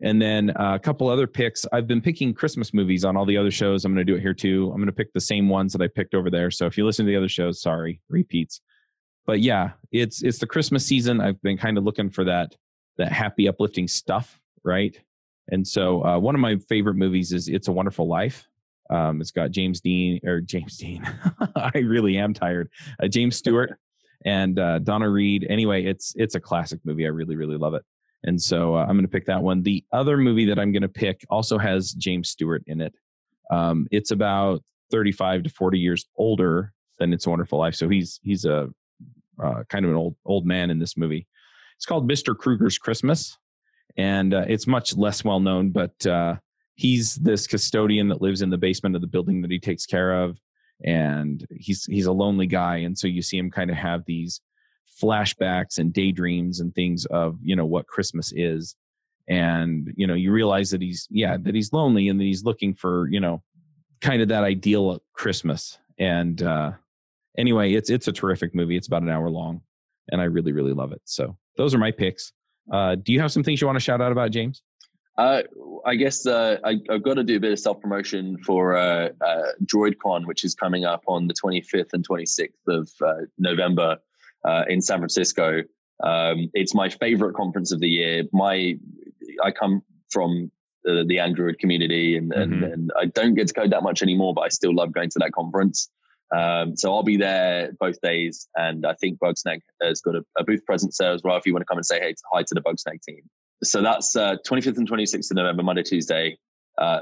And then uh, a couple other picks. I've been picking Christmas movies on all the other shows. I'm going to do it here too. I'm going to pick the same ones that I picked over there. So if you listen to the other shows, sorry, repeats. But yeah, it's it's the Christmas season. I've been kind of looking for that that happy, uplifting stuff, right? And so uh, one of my favorite movies is It's a Wonderful Life. Um, it's got James Dean or James Dean. <laughs> I really am tired. Uh, James Stewart and uh, Donna Reed. Anyway, it's it's a classic movie. I really really love it. And so uh, I'm going to pick that one. The other movie that I'm going to pick also has James Stewart in it. Um, it's about 35 to 40 years older than It's a Wonderful Life. So he's he's a uh, kind of an old old man in this movie. It's called Mr. Krueger's Christmas, and uh, it's much less well known, but uh, he's this custodian that lives in the basement of the building that he takes care of, and he's he's a lonely guy, and so you see him kind of have these flashbacks and daydreams and things of you know what Christmas is, and you know you realize that he's yeah that he's lonely and that he's looking for you know kind of that ideal Christmas, and uh, anyway, it's it's a terrific movie. It's about an hour long, and I really really love it. So those are my picks. Uh, do you have some things you want to shout out about, James?
Uh, I guess uh, I, have got to do a bit of self promotion for uh, uh, DroidCon, which is coming up on the 25th and 26th of uh, November uh, in San Francisco. Um, it's my favorite conference of the year. My I come from the, the Android community, and, mm-hmm. and, and I don't get to code that much anymore, but I still love going to that conference. Um, so I'll be there both days, and I think Bugsnag has got a, a, booth presence there as well. If you want to come and say hey, hi to the Bugsnag team. So that's uh, 25th and 26th of November, Monday, Tuesday. Uh,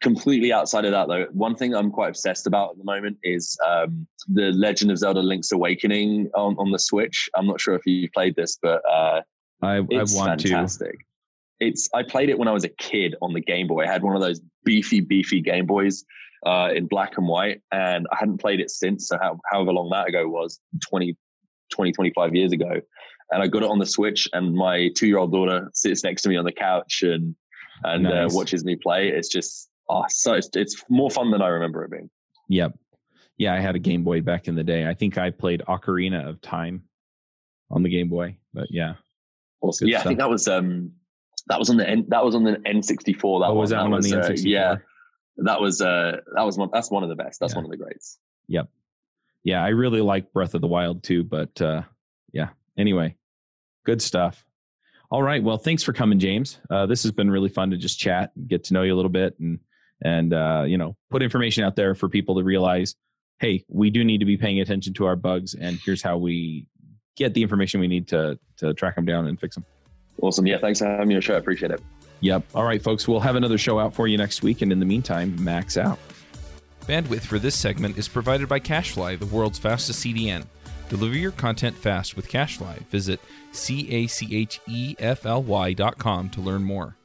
completely outside of that, though, one thing I'm quite obsessed about at the moment is um, the Legend of Zelda: Link's Awakening on, on the Switch. I'm not sure if you've played this, but uh,
I,
it's
I want
fantastic. to. It's I played it when I was a kid on the Game Boy. I had one of those beefy, beefy Game Boys uh, in black and white, and I hadn't played it since. So how, however long that ago was 20, 20, 25 years ago, and I got it on the Switch, and my two year old daughter sits next to me on the couch and and uh, nice. uh, watches me play. It's just oh, so it's, it's more fun than I remember it being.
Yep. Yeah, I had a Game Boy back in the day. I think I played Ocarina of Time on the Game Boy, but yeah.
Awesome. Good yeah, stuff. I think that was um that was on the N, that was on the N64. That oh,
was that, that one was, on the N64?
Uh, yeah, that was uh that was one that's one of the best. That's yeah. one of the greats.
Yep. Yeah, I really like Breath of the Wild too, but uh yeah. Anyway, good stuff. All right. Well, thanks for coming, James. Uh, this has been really fun to just chat, and get to know you a little bit, and and uh, you know, put information out there for people to realize, hey, we do need to be paying attention to our bugs, and here's how we get the information we need to to track them down and fix them.
Awesome. Yeah. Thanks for having me on the show. I appreciate it.
Yep. All right, folks. We'll have another show out for you next week. And in the meantime, max out.
Bandwidth for this segment is provided by CacheFly, the world's fastest CDN. Deliver your content fast with CacheFly. Visit C A C H E F L Y dot com to learn more.